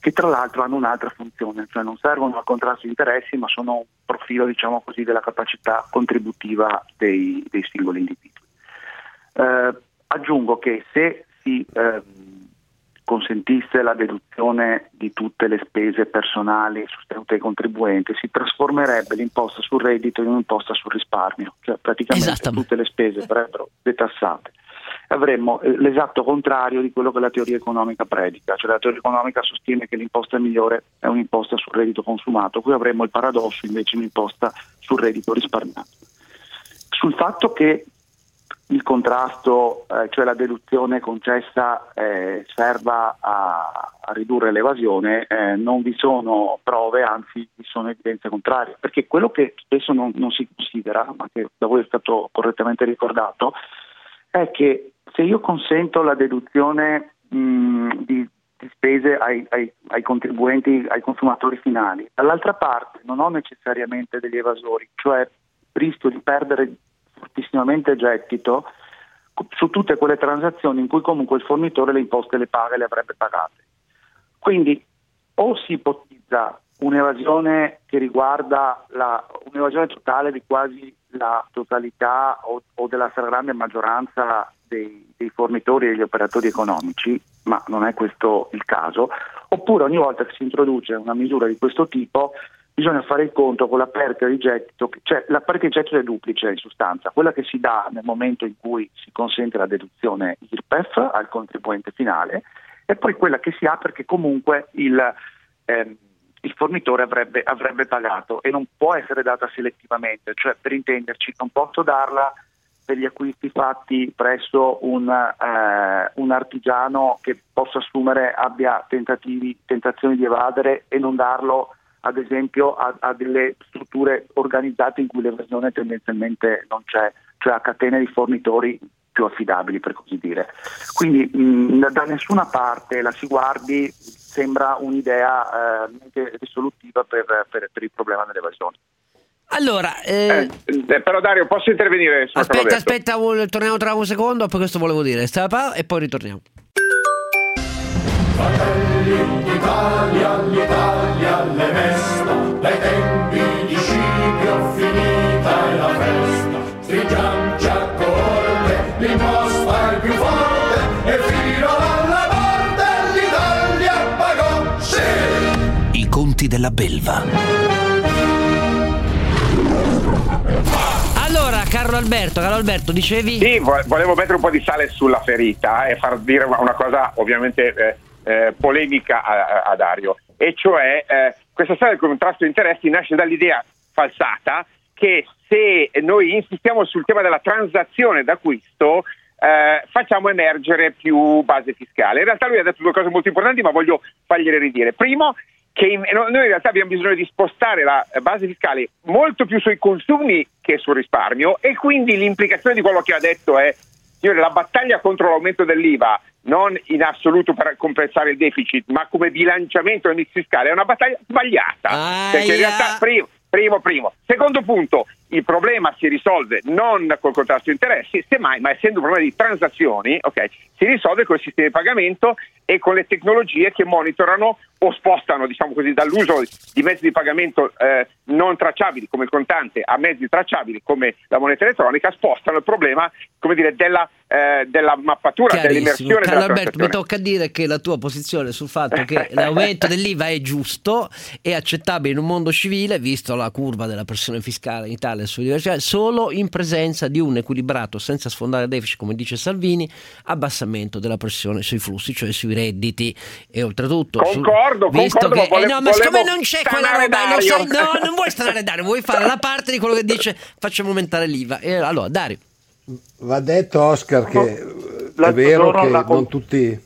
che tra l'altro hanno un'altra funzione, cioè non servono al contrasto di interessi ma sono un profilo diciamo così, della capacità contributiva dei, dei singoli individui. Eh, aggiungo che se si eh, consentisse la deduzione di tutte le spese personali sostenute ai contribuenti, si trasformerebbe l'imposta sul reddito in un'imposta sul risparmio, cioè praticamente tutte le spese verrebbero detassate. Avremmo eh, l'esatto contrario di quello che la teoria economica predica, cioè la teoria economica sostiene che l'imposta migliore è un'imposta sul reddito consumato, qui avremmo il paradosso invece un'imposta sul reddito risparmiato. Sul fatto che il contrasto, eh, cioè la deduzione concessa, eh, serva a, a, ridurre l'evasione, eh, non vi sono prove, anzi vi sono evidenze contrarie, perché quello che spesso non, non, si considera, ma che da voi è stato correttamente ricordato, è che se io consento la deduzione mh, di, di, spese ai, ai, ai contribuenti, ai consumatori finali, dall'altra parte non ho necessariamente degli evasori, cioè rischio di perdere fortissimamente gettito su tutte quelle transazioni in cui comunque il fornitore le imposte le paga e le avrebbe pagate. Quindi o si ipotizza un'evasione che riguarda la, un'evasione totale di quasi la totalità o, o della stragrande maggioranza dei, dei, fornitori e degli operatori economici, ma non è questo il caso, Oppure ogni volta che si introduce una misura di questo tipo bisogna fare il conto con la perdita di gettito, cioè la perdita di gettito è duplice in sostanza, quella che si dà nel momento in cui si consente la deduzione IRPEF al contribuente finale e poi quella che si ha perché comunque il, ehm, il fornitore avrebbe, avrebbe pagato e non può essere data selettivamente, cioè per intenderci non posso darla per gli acquisti fatti presso un, eh, un, artigiano che possa assumere abbia tentazioni di evadere e non darlo ad esempio a, a, delle strutture organizzate in cui l'evasione tendenzialmente non c'è, cioè a catene di fornitori più affidabili per così dire. Quindi mh, da nessuna parte la si guardi sembra un'idea eh, risolutiva per, per, per il problema dell'evasione. Allora, eh... Eh, però Dario, posso intervenire? Aspetta, aspetta, torniamo tra un secondo, poi questo volevo dire. E poi ritorniamo. Fratelli d'Italia, l'Italia le mesta, dai tempi di Scipio finita è la festa. Stringiamoci a corte, l'imposta è più forte e fino alla morte l'Italia pagò, sì! I conti della belva. Allora, Carlo Alberto, Carlo Alberto, dicevi? Sì, volevo mettere un po' di sale sulla ferita e far dire una cosa ovviamente eh, eh, polemica a, a, Dario, e cioè eh, questa storia del contrasto di interessi nasce dall'idea falsata che se noi insistiamo sul tema della transazione d'acquisto eh, facciamo emergere più base fiscale. In realtà lui ha detto due cose molto importanti, ma voglio fargliele ridire. Primo, che in, noi in realtà abbiamo bisogno di spostare la base fiscale molto più sui consumi che sul risparmio e quindi l'implicazione di quello che ha detto è signore, la battaglia contro l'aumento dell'IVA non in assoluto per compensare il deficit ma come bilanciamento fiscale è una battaglia sbagliata ah, perché in realtà primo, primo, primo. secondo punto il problema si risolve non col contrasto di interessi, semmai, ma essendo un problema di transazioni, okay, si risolve con il sistema di pagamento e con le tecnologie che monitorano o spostano diciamo così, dall'uso di mezzi di pagamento eh, non tracciabili come il contante a mezzi tracciabili come la moneta elettronica, spostano il problema dire, della, eh, della, mappatura, dell'immersione. Carlo Alberto, mi tocca dire che la tua posizione sul fatto che [laughs] l'aumento dell'IVA è giusto e accettabile in un mondo civile, visto la curva della pressione fiscale in Italia fiscale su università solo in presenza di un equilibrato, senza sfondare il deficit, come dice Salvini, abbassamento della pressione sui flussi, cioè sui redditi. E oltretutto, concordo, su, visto concordo, che, vole, eh no, ma siccome non c'è quella roba, lo sai, no, non vuoi stanare Dario, vuoi fare la parte di quello che dice facciamo aumentare l'IVA. E allora, Dario. Va detto, Oscar, che è vero che non tutti,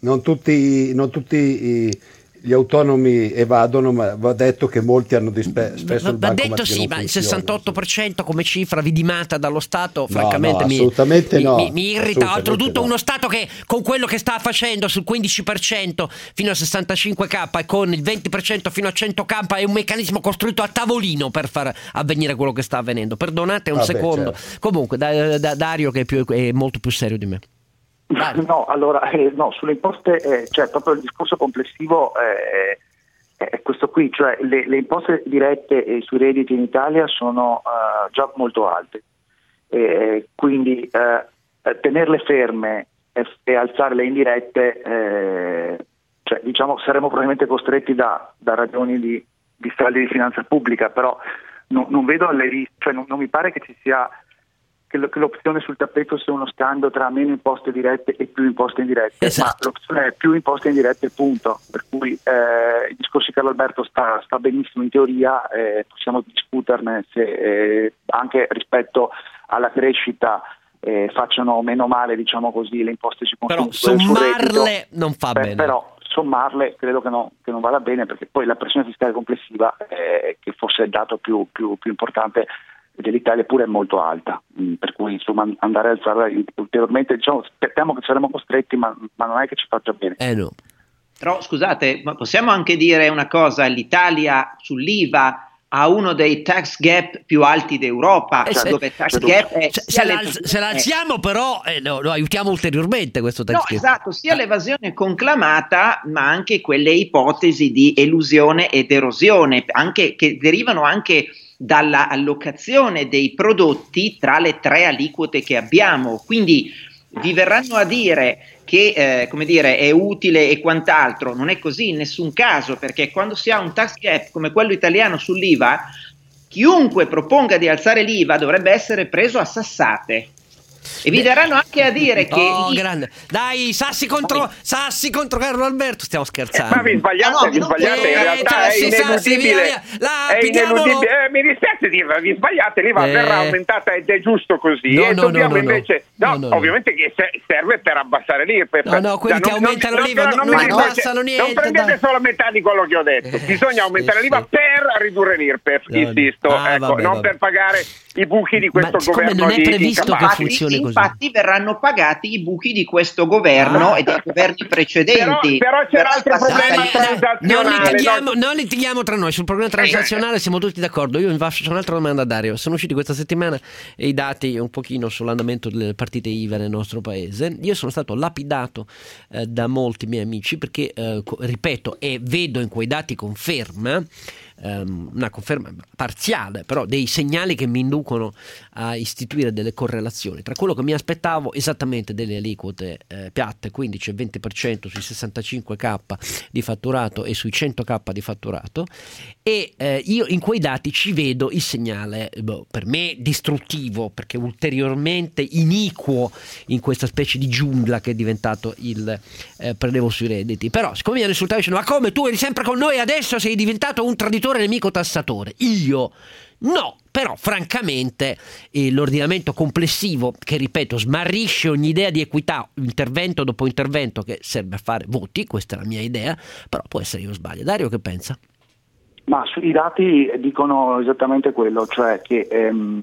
non tutti, non tutti i gli autonomi evadono, ma va detto che molti hanno dispe- spesso il Va detto sì, ma il 68% come cifra vidimata dallo Stato, no, francamente no, mi, no, mi, mi, irrita. Oltretutto uno Stato che con quello che sta facendo sul 15% fino a 65k e con il 20% fino a 100k è un meccanismo costruito a tavolino per far avvenire quello che sta avvenendo. Perdonate un ah, secondo. certo. Comunque, da, da, Dario che è, più, è molto più serio di me. No, allora, eh, no, sulle imposte, eh, cioè proprio il discorso complessivo eh, è questo qui, cioè le, le imposte dirette eh, sui redditi in Italia sono uh, già molto alte, quindi uh, tenerle ferme e, e, alzare le indirette, cioè, diciamo, saremo probabilmente costretti da, da ragioni di, di saldi di finanza pubblica, però no, non vedo le, cioè, non, non mi pare che ci sia che, l'opzione sul tappeto sia uno scambio tra meno imposte dirette e più imposte indirette, esatto. ma l'opzione è più imposte indirette, punto. Per cui eh, il discorso di Carlo Alberto sta, sta benissimo in teoria, eh, possiamo discuterne se, eh, anche rispetto alla crescita eh, facciano meno male, diciamo così, le imposte sui consumi. Però sommarle non fa Beh, bene. Però sommarle credo che, no, che, non vada bene perché poi la pressione fiscale complessiva, eh, che fosse il dato più, più, più importante, dell'Italia pure è molto alta, mm, per cui insomma andare a alzarla ulteriormente, diciamo, aspettiamo che saremo costretti, ma, ma, non è che ci faccia bene. Eh no. Però scusate, ma possiamo anche dire una cosa, l'Italia sull'IVA ha uno dei tax gap più alti d'Europa, eh, cioè se, dove tax se, gap è se, se, la, se l'alziamo però eh, no, lo aiutiamo ulteriormente questo tax no, gap. Esatto, sia l'evasione conclamata ma anche quelle ipotesi di elusione ed erosione, anche, che derivano anche dalla allocazione dei prodotti tra le tre aliquote che abbiamo. Quindi vi verranno a dire che eh, come dire, è utile e quant'altro, non è così in nessun caso, perché quando si ha un tax gap come quello italiano sull'IVA, chiunque proponga di alzare l'IVA dovrebbe essere preso a sassate. E vi daranno anche a dire che. Oh, i- grande. Dai, Sassi contro, Sassi contro Carlo Alberto. Stiamo scherzando. Ma vi sbagliate, Ah, no, vi sbagliate, eh, in realtà cioè, è ineludibile. si via, la- è ineludibile. Eh, mi dispiace dirlo, vi sbagliate, l'IVA Eh. verrà aumentata ed è giusto così. No, e no, dobbiamo no, no, invece, no. no, No, no, no. ovviamente che se- serve per abbassare l'IRPEF. No, no, quelli Cioè, che aumentano l'IVA non- mi non abbassano niente, Non prendete dai. solo metà di quello che ho detto. Eh, Bisogna aumentare l'IVA per ridurre l'IRPEF, No, no. insisto, Ah, ecco, non per pagare i buchi di questo Ma governo non è previsto che funzioni così. infatti verranno pagati i buchi di questo governo Ah. e dei governi precedenti. Però- però c'è l'altro passata problema lì- tra- Non transazionale, litighiamo, no? non litighiamo tra noi sul problema transazionale, siamo tutti d'accordo. Io vi faccio un'altra domanda a Dario. Sono usciti questa settimana i dati un pochino sull'andamento delle partite IVA nel nostro paese. Io sono stato lapidato eh, da molti miei amici perché, eh, ripeto, e vedo in quei dati conferma, ehm, una conferma parziale, però dei segnali che mi inducono a istituire delle correlazioni tra quello che mi aspettavo esattamente delle aliquote eh, piatte, 15 e 20% sui 65k di fatturato e sui 100k di fatturato e eh, io in quei dati ci vedo il segnale boh, per me distruttivo perché ulteriormente iniquo in questa specie di giungla che è diventato il eh, prelevo sui redditi. Però siccome mi hanno insultato dicendo ma come tu eri sempre con noi adesso sei diventato un traditore nemico tassatore io No, però francamente eh, l'ordinamento complessivo, che ripeto smarrisce ogni idea di equità, intervento dopo intervento, che serve a fare voti, questa è la mia idea, però può essere io sbaglio. Dario che pensa? Ma i dati dicono esattamente quello, cioè che ehm,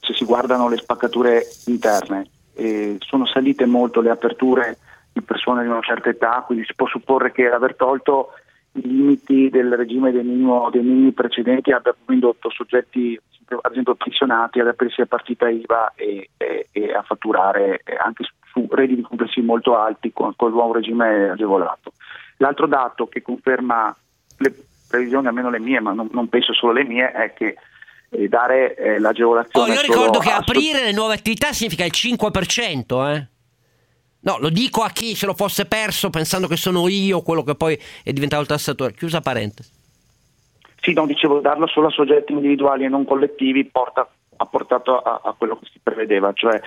se si guardano le spaccature interne eh, sono salite molto le aperture di persone di una certa età, quindi si può supporre che aver tolto i limiti del regime dei, minimi precedenti abbia indotto soggetti, ad esempio pensionati, ad aprirsi a partita IVA e, e- e a fatturare eh, anche su, su redditi complessivi molto alti con, con il nuovo regime agevolato. L'altro dato che conferma le previsioni, almeno le mie, ma non, non penso solo le mie, è che eh, dare eh, Oh, l'agevolazione io solo ricordo che aprire le nuove attività significa il 5%, eh? No, lo dico a chi se lo fosse perso pensando che sono io quello che poi è diventato il tassatore. Chiusa parentesi. Sì, no, dicevo, darlo solo a soggetti individuali e non collettivi porta- ha portato a, a quello che si prevedeva, cioè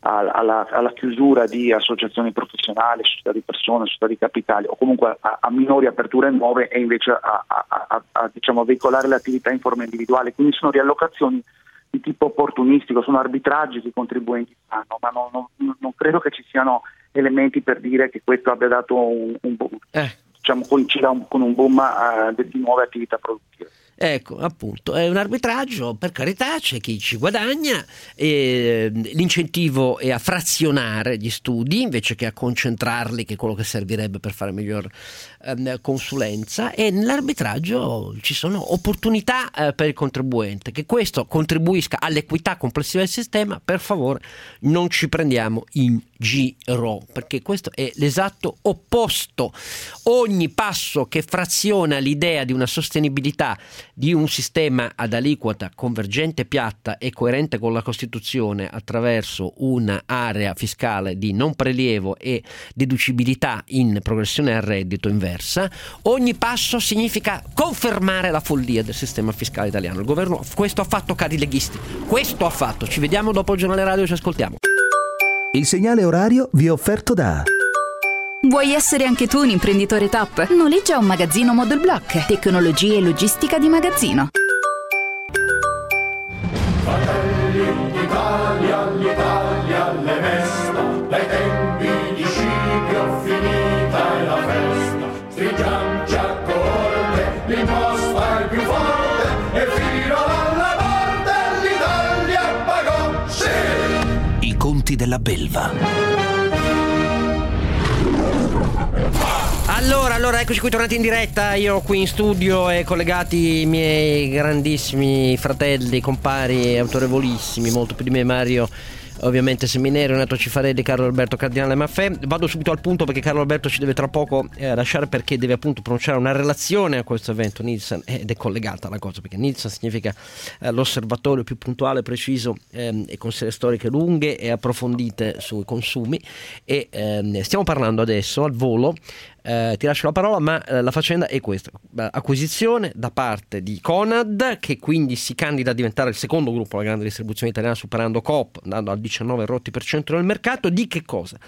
alla, alla chiusura di associazioni professionali, società di persone, società di capitali o comunque a, a minori aperture nuove e invece a, a- diciamo, veicolare le attività in forma individuale. Quindi sono riallocazioni di tipo opportunistico, sono arbitraggi che i contribuenti fanno, ma non, non- non credo che ci siano elementi per dire che questo abbia dato un, un boom, Eh. diciamo, coincida un- con un boom eh, di nuove attività produttive. Ecco, appunto, è un arbitraggio, per carità, c'è chi ci guadagna, e l'incentivo è a frazionare gli studi invece che a concentrarli, che è quello che servirebbe per fare miglior ehm, consulenza, e nell'arbitraggio ci sono opportunità eh, per il contribuente, che questo contribuisca all'equità complessiva del sistema, per favore non ci prendiamo in giro, perché questo è l'esatto opposto. Ogni passo che fraziona l'idea di una sostenibilità di un sistema ad aliquota convergente, piatta e coerente con la Costituzione attraverso un'area fiscale di non prelievo e deducibilità in progressione al reddito inversa, ogni passo significa confermare la follia del sistema fiscale italiano. Il governo questo ha fatto, cari leghisti, questo ha fatto. Ci vediamo dopo il giornale radio, ci ascoltiamo. Il segnale orario vi è offerto da Vuoi essere anche tu un imprenditore top? Noleggia un magazzino Model Block. Tecnologia e logistica di magazzino. Fratelli d'Italia, l'Italia le mesta, dai tempi di Scipio finita è la festa. Stringiamoci a corte, l'imposta è più forte e fino alla morte l'Italia pagò, sì! I conti della belva. Allora, allora, eccoci qui tornati in diretta. Io qui in studio e collegati i miei grandissimi fratelli, compari, autorevolissimi, molto più di me, Mario ovviamente Seminere, Renato Cifarelli, Carlo Alberto Cardinale Maffè. Vado subito al punto perché Carlo Alberto ci deve tra poco eh, lasciare perché deve appunto pronunciare una relazione a questo evento. Nielsen ed è collegata la cosa perché Nielsen significa eh, l'osservatorio più puntuale, preciso ehm, e con serie storiche lunghe e approfondite sui consumi. E ehm, stiamo parlando adesso al volo eh, ti lascio la parola, ma eh, la faccenda è questa: acquisizione da parte di Conad, che quindi si candida a diventare il secondo gruppo della grande distribuzione italiana, superando Coop, andando al 19 rotti per cento del mercato. Di che cosa?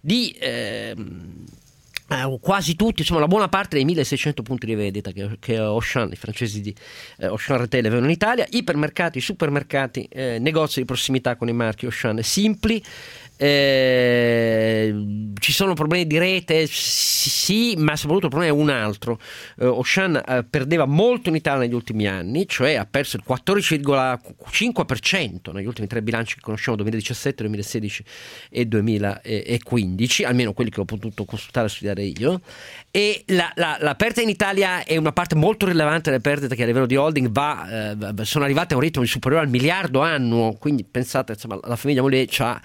Di. Ehm, eh, quasi tutti, insomma la buona parte dei 1600 punti di vendita che, che Auchan, i francesi di eh, Auchan Retail avevano in Italia, ipermercati, supermercati, eh, negozi di prossimità con i marchi Auchan Simpli, eh, ci sono problemi di rete, sì, ma soprattutto il problema è un altro. Eh, Ocean eh, perdeva molto in Italia negli ultimi anni, cioè ha perso il 14,5% negli ultimi tre bilanci che conosciamo, 2017, 2016 e 2015, almeno quelli che ho potuto consultare e studiare io. E la, la, la, perdita in Italia è una parte molto rilevante delle perdite che a livello di holding va, eh, sono arrivate a un ritmo superiore al miliardo annuo, quindi pensate, insomma, la famiglia Mollet ha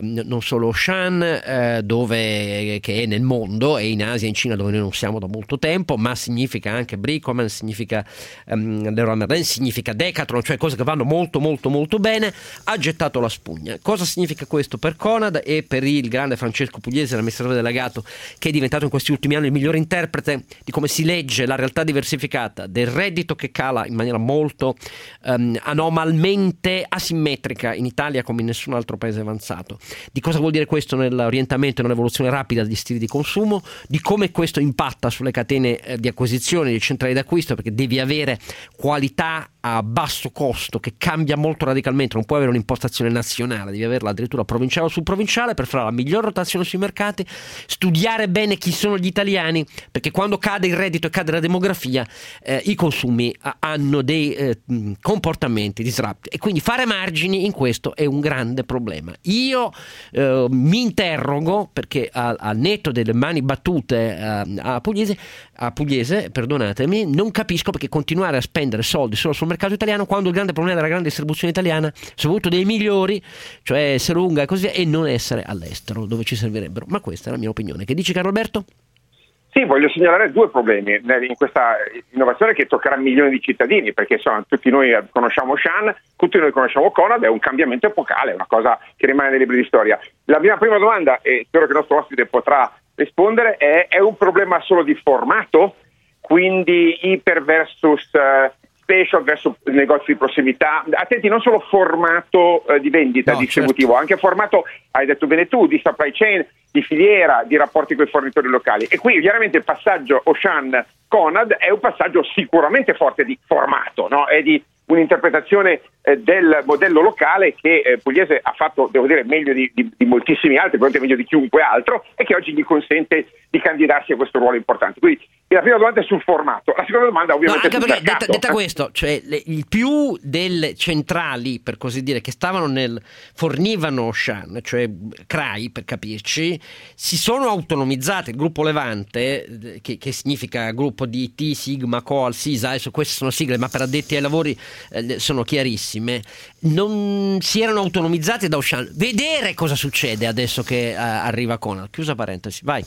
non solo Shan, eh, dove, che è nel mondo, e in Asia e in Cina dove noi non siamo da molto tempo, ma significa anche Bricoman, significa um, Leroy Merlin, significa Decathlon, cioè cose che vanno molto molto molto bene, ha gettato la spugna. Cosa significa questo per Conad e per il grande Francesco Pugliese, l'amministratore delegato, che è diventato in questi ultimi anni il migliore interprete di come si legge la realtà diversificata del reddito che cala in maniera molto um, anomalmente asimmetrica in Italia come in nessun altro paese avanzato. Di cosa vuol dire questo nell'orientamento e nell'evoluzione rapida degli stili di consumo, di come questo impatta sulle catene eh, di acquisizione, di centrali d'acquisto, perché devi avere qualità a basso costo che cambia molto radicalmente, non puoi avere un'impostazione nazionale, devi averla addirittura provinciale o subprovinciale per fare la miglior rotazione sui mercati, studiare bene chi sono gli italiani, perché quando cade il reddito e cade la demografia, eh, i consumi hanno dei eh, comportamenti disrupti e quindi fare margini in questo è un grande problema. Io eh, mi interrogo perché al netto delle mani battute eh, a Pugliese, a Pugliese, perdonatemi, non capisco perché continuare a spendere soldi solo sul mercato italiano quando il grande problema della grande distribuzione italiana, soprattutto dei migliori, cioè essere lunga e così via, e non essere all'estero dove ci servirebbero. Ma questa è la mia opinione. Che dici Carlo Alberto? Sì, voglio segnalare due problemi in questa innovazione che toccherà milioni di cittadini, perché insomma, tutti noi conosciamo Shan, tutti noi conosciamo Conad, è un cambiamento epocale, è una cosa che rimane nei libri di storia. La mia prima domanda, e spero che il nostro ospite potrà rispondere, è, è un problema solo di formato? Quindi iper versus uh, special verso negozi di prossimità. Attenti, non solo formato eh, di vendita no, distributivo, certo. anche formato, hai detto bene tu, di supply chain, di filiera, di rapporti con i fornitori locali. E qui chiaramente il passaggio Ocean-Conad è un passaggio sicuramente forte di formato, no? è di un'interpretazione eh, del modello locale che eh, Pugliese ha fatto, devo dire, meglio di, di, di, moltissimi altri, probabilmente meglio di chiunque altro, e che oggi gli consente di candidarsi a questo ruolo importante. Quindi la prima domanda è sul formato, la seconda domanda ovviamente no, anche perché detta, detta, questo, cioè le, il più delle centrali, per così dire, che stavano nel fornivano Shan, cioè CRAI per capirci, si sono autonomizzate. Il gruppo Levante, eh, che, che significa gruppo di IT, Sigma, Coal, Sisa, adesso queste sono sigle, ma per addetti ai lavori eh, sono chiarissime, non si erano autonomizzati da Ocean. Vedere cosa succede adesso che uh, arriva Conal. Chiusa parentesi, vai.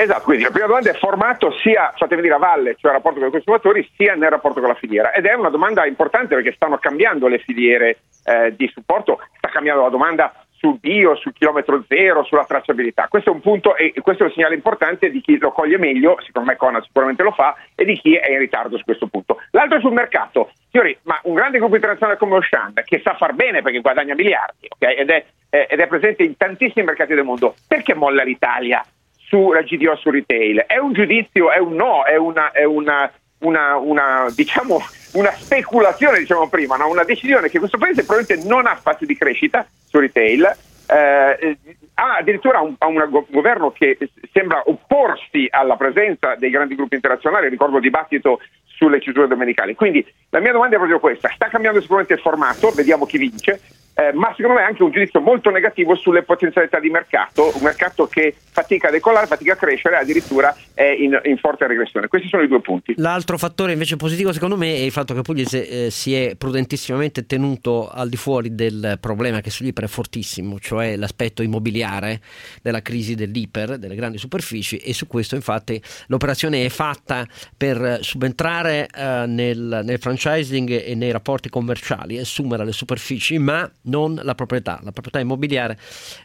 Esatto, quindi la prima domanda è formato sia, fatemi dire, a valle, cioè il rapporto con i consumatori, sia nel rapporto con la filiera. Ed è una domanda importante perché stanno cambiando le filiere eh, di supporto, sta cambiando la domanda sul bio, sul chilometro zero, sulla tracciabilità. Questo è un punto e questo è un segnale importante di chi lo coglie meglio, secondo me Conad sicuramente lo fa, e di chi è in ritardo su questo punto. L'altro è sul mercato. Signori, ma un grande gruppo internazionale come Ocean, che sa far bene perché guadagna miliardi okay, ed, è, eh, ed, è, presente in tantissimi mercati del mondo, perché molla l'Italia sulla GDO su retail? È un giudizio, è un no, è una, è una una, una, diciamo, una speculazione, diciamo prima, no? una decisione che questo paese probabilmente non ha spazio di crescita su retail, eh, ha addirittura un, ha un governo che sembra opporsi alla presenza dei grandi gruppi internazionali, ricordo il dibattito sulle chiusure domenicali. Quindi la mia domanda è proprio questa, sta cambiando sicuramente il formato, vediamo chi vince, eh, ma secondo me anche un giudizio molto negativo sulle potenzialità di mercato, un mercato che fatica a decollare, fatica a crescere, addirittura è in, in forte regressione. Questi sono i due punti. L'altro fattore invece positivo secondo me è il fatto che Pugliese eh, si è prudentissimamente tenuto al di fuori del problema che sull'Iper è fortissimo, cioè l'aspetto immobiliare della crisi dell'Iper, delle grandi superfici e su questo infatti l'operazione è fatta per subentrare eh, nel, nel franchising e nei rapporti commerciali, assumere le superfici, ma non la proprietà. La proprietà immobiliare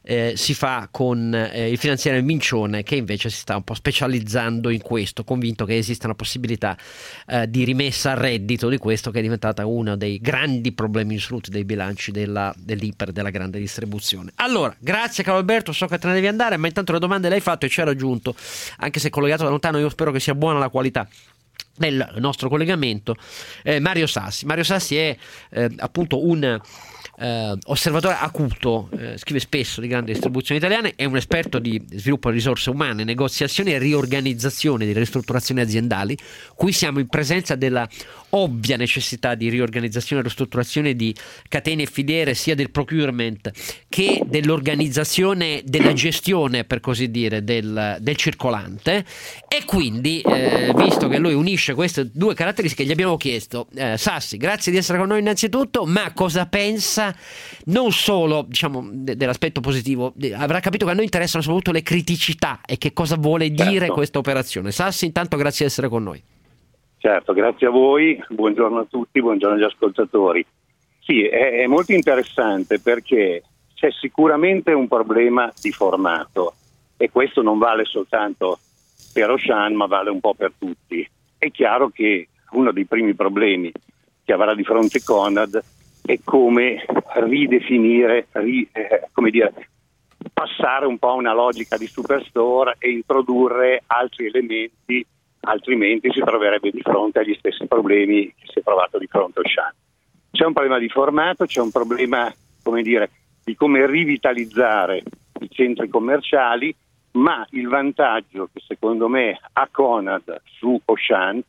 eh, si fa con eh, il finanziario Mincione che invece si sta un po' specializzando in questo, convinto che esista una possibilità eh, di rimessa a reddito di questo che è diventata uno dei grandi problemi insoluti dei bilanci della, dell'Iper, della grande distribuzione. Allora, grazie Carlo Alberto, so che te ne devi andare, ma intanto le domande le hai fatto e ci ha raggiunto, anche se collegato da lontano, io spero che sia buona la qualità del nostro collegamento eh, Mario Sassi. Mario Sassi è eh, appunto un eh, osservatore acuto, eh, scrive spesso di grandi distribuzioni italiane, è un esperto di sviluppo di risorse umane, negoziazione e riorganizzazione di ristrutturazioni aziendali. Qui siamo in presenza della ovvia necessità di riorganizzazione e ristrutturazione di catene e filiere sia del procurement che dell'organizzazione della gestione per così dire del, del circolante. E quindi eh, visto che lui unisce queste due caratteristiche gli abbiamo chiesto eh, Sassi grazie di essere con noi innanzitutto ma cosa pensa non solo diciamo de- dell'aspetto positivo avrà capito che a noi interessano soprattutto le criticità e che cosa vuole dire Certo. questa operazione. Sassi intanto grazie di essere con noi Certo, grazie a voi, buongiorno a tutti, buongiorno agli ascoltatori. Sì, è, è molto interessante perché c'è sicuramente un problema di formato e questo non vale soltanto per Oshan ma vale un po' per tutti. È chiaro che uno dei primi problemi che avrà di fronte Conad è come ridefinire, ri- eh, come dire, passare un po' a una logica di superstore e introdurre altri elementi altrimenti si troverebbe di fronte agli stessi problemi che si è trovato di fronte Shan. C'è un problema di formato, c'è un problema come dire, di come rivitalizzare i centri commerciali, ma il vantaggio che secondo me ha Conad su Ocean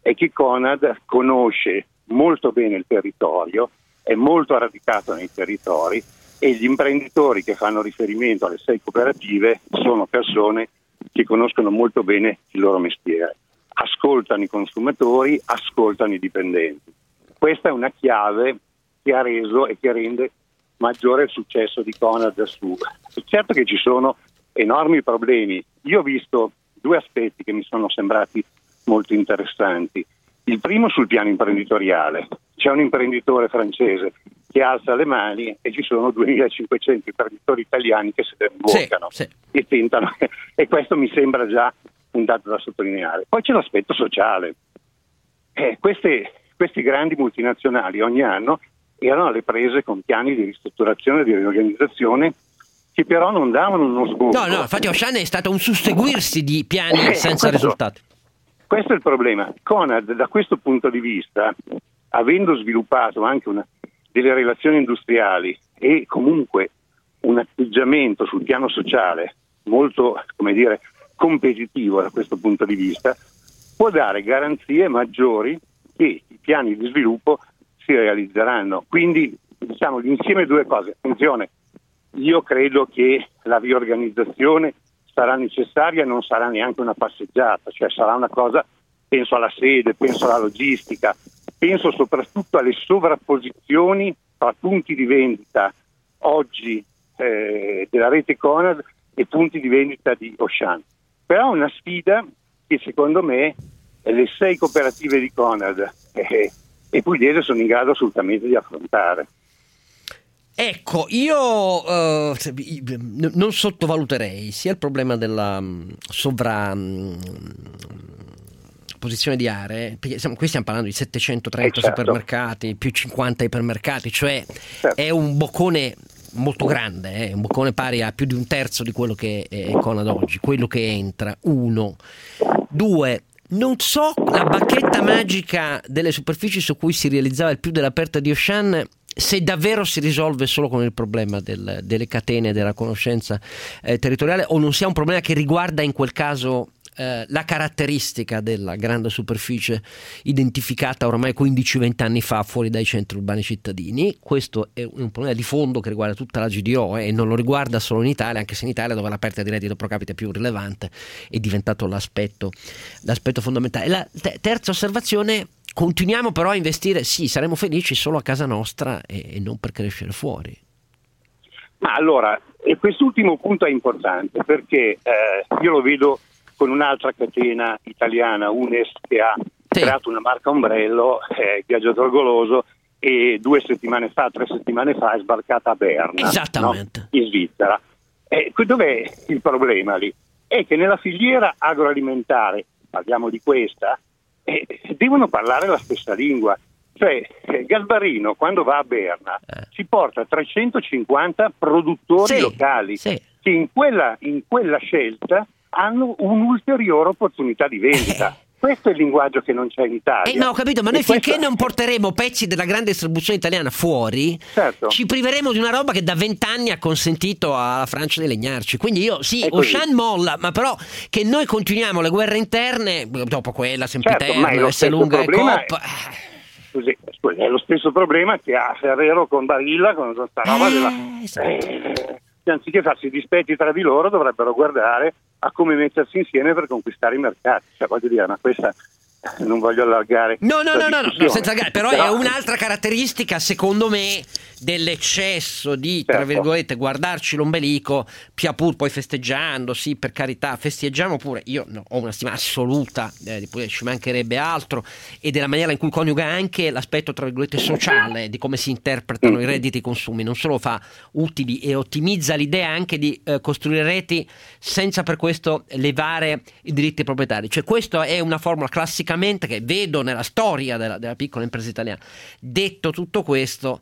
è che Conad conosce molto bene il territorio, è molto radicato nei territori e gli imprenditori che fanno riferimento alle sei cooperative sono persone che conoscono molto bene il loro mestiere, ascoltano i consumatori, ascoltano i dipendenti. Questa è una chiave che ha reso e che rende maggiore il successo di Conad su. Certo che ci sono enormi problemi. Io ho visto due aspetti che mi sono sembrati molto interessanti. Il primo sul piano imprenditoriale. C'è un imprenditore francese che alza le mani e ci sono 2500 imprenditori italiani che se ne bloccano e tentano. [laughs] E questo mi sembra già un dato da sottolineare. Poi c'è l'aspetto sociale. Eh, queste, questi grandi multinazionali ogni anno erano alle prese con piani di ristrutturazione e di riorganizzazione che però non davano uno sbocco. no no infatti Ocean è stato un susseguirsi di piani Eh, senza questo- risultati Questo è il problema. Conad, da questo punto di vista, avendo sviluppato anche una- delle relazioni industriali e comunque un atteggiamento sul piano sociale molto, dire, competitivo da questo punto di vista, può dare garanzie maggiori che i piani di sviluppo si realizzeranno. Quindi, diciamo, l'insieme due cose. Attenzione, io credo che la riorganizzazione sarà necessaria non sarà neanche una passeggiata, cioè sarà una cosa, penso alla sede, penso alla logistica, penso soprattutto alle sovrapposizioni tra punti di vendita oggi eh, della rete Conad e punti di vendita di Ocean. Però è una sfida che secondo me le sei cooperative di Conad eh, e Pugliese sono in grado assolutamente di affrontare. Ecco, io eh, non sottovaluterei sia il problema della mm, sovra mm, di aree, perché siamo- qui stiamo parlando di 730 Eh, certo. supermercati, più 50 ipermercati, cioè è un boccone molto grande, eh, un boccone pari a più di un terzo di quello che è Conad oggi, quello che entra, uno. Due, non so la bacchetta magica delle superfici su cui si realizzava il più dell'aperta di Ocean se davvero si risolve solo con il problema del- delle catene della conoscenza eh, territoriale o non sia un problema che riguarda in quel caso eh, la caratteristica della grande superficie identificata ormai 15-20 anni fa fuori dai centri urbani cittadini. Questo è un problema di fondo che riguarda tutta la GDO eh, e non lo riguarda solo in Italia, anche se in Italia dove la perdita di reddito pro capite è più rilevante è diventato l'aspetto, l'aspetto fondamentale. La te- terza osservazione continuiamo però a investire, sì, saremo felici solo a casa nostra e, e non per crescere fuori. Ma allora, e quest'ultimo punto è importante perché eh, io lo vedo con un'altra catena italiana, Unes, che ha sì. creato una marca ombrello, eh, Viaggiatore Goloso, e due settimane fa, tre settimane fa è sbarcata a Berna, no? in Svizzera. Eh, dov'è il problema lì? È che nella filiera agroalimentare, parliamo di questa, eh, devono parlare la stessa lingua. Cioè, eh, Galbarino quando va a Berna eh. ci porta 350 produttori sì, locali sì. che in quella, in quella, scelta hanno un'ulteriore opportunità di vendita. [laughs] Questo è il linguaggio che non c'è in Italia. Eh no, ho capito, ma noi e finché questo... non porteremo pezzi della grande distribuzione italiana fuori, certo. ci priveremo di una roba che da vent'anni ha consentito alla Francia di legnarci. Quindi io, sì, Ocean molla, ma però che noi continuiamo le guerre interne, dopo quella, Sempiterno, certo, S lunga e Cop... Scusi, scusi, è lo stesso problema che ha Ferrero con Barilla, con questa roba eh, della... Esatto. Eh, anziché farsi dispetti tra di loro dovrebbero guardare a come mettersi insieme per conquistare i mercati. Cioè, voglio dire, ma questa non voglio allargare. No, no, no, no, no, senza allargare, però, però è un'altra caratteristica, secondo me, dell'eccesso di, tra certo. virgolette, guardarci l'ombelico, pia pur poi festeggiando, sì, per carità, festeggiamo pure. Io no, ho una stima assoluta, eh, ci mancherebbe altro, e della maniera in cui coniuga anche l'aspetto, tra virgolette, sociale di come si interpretano i redditi e i consumi. Non solo fa utili e ottimizza l'idea anche di eh, costruire reti senza per questo levare i diritti proprietari. Cioè, questa è una formula classicamente che vedo nella storia della, della piccola impresa italiana. Detto tutto questo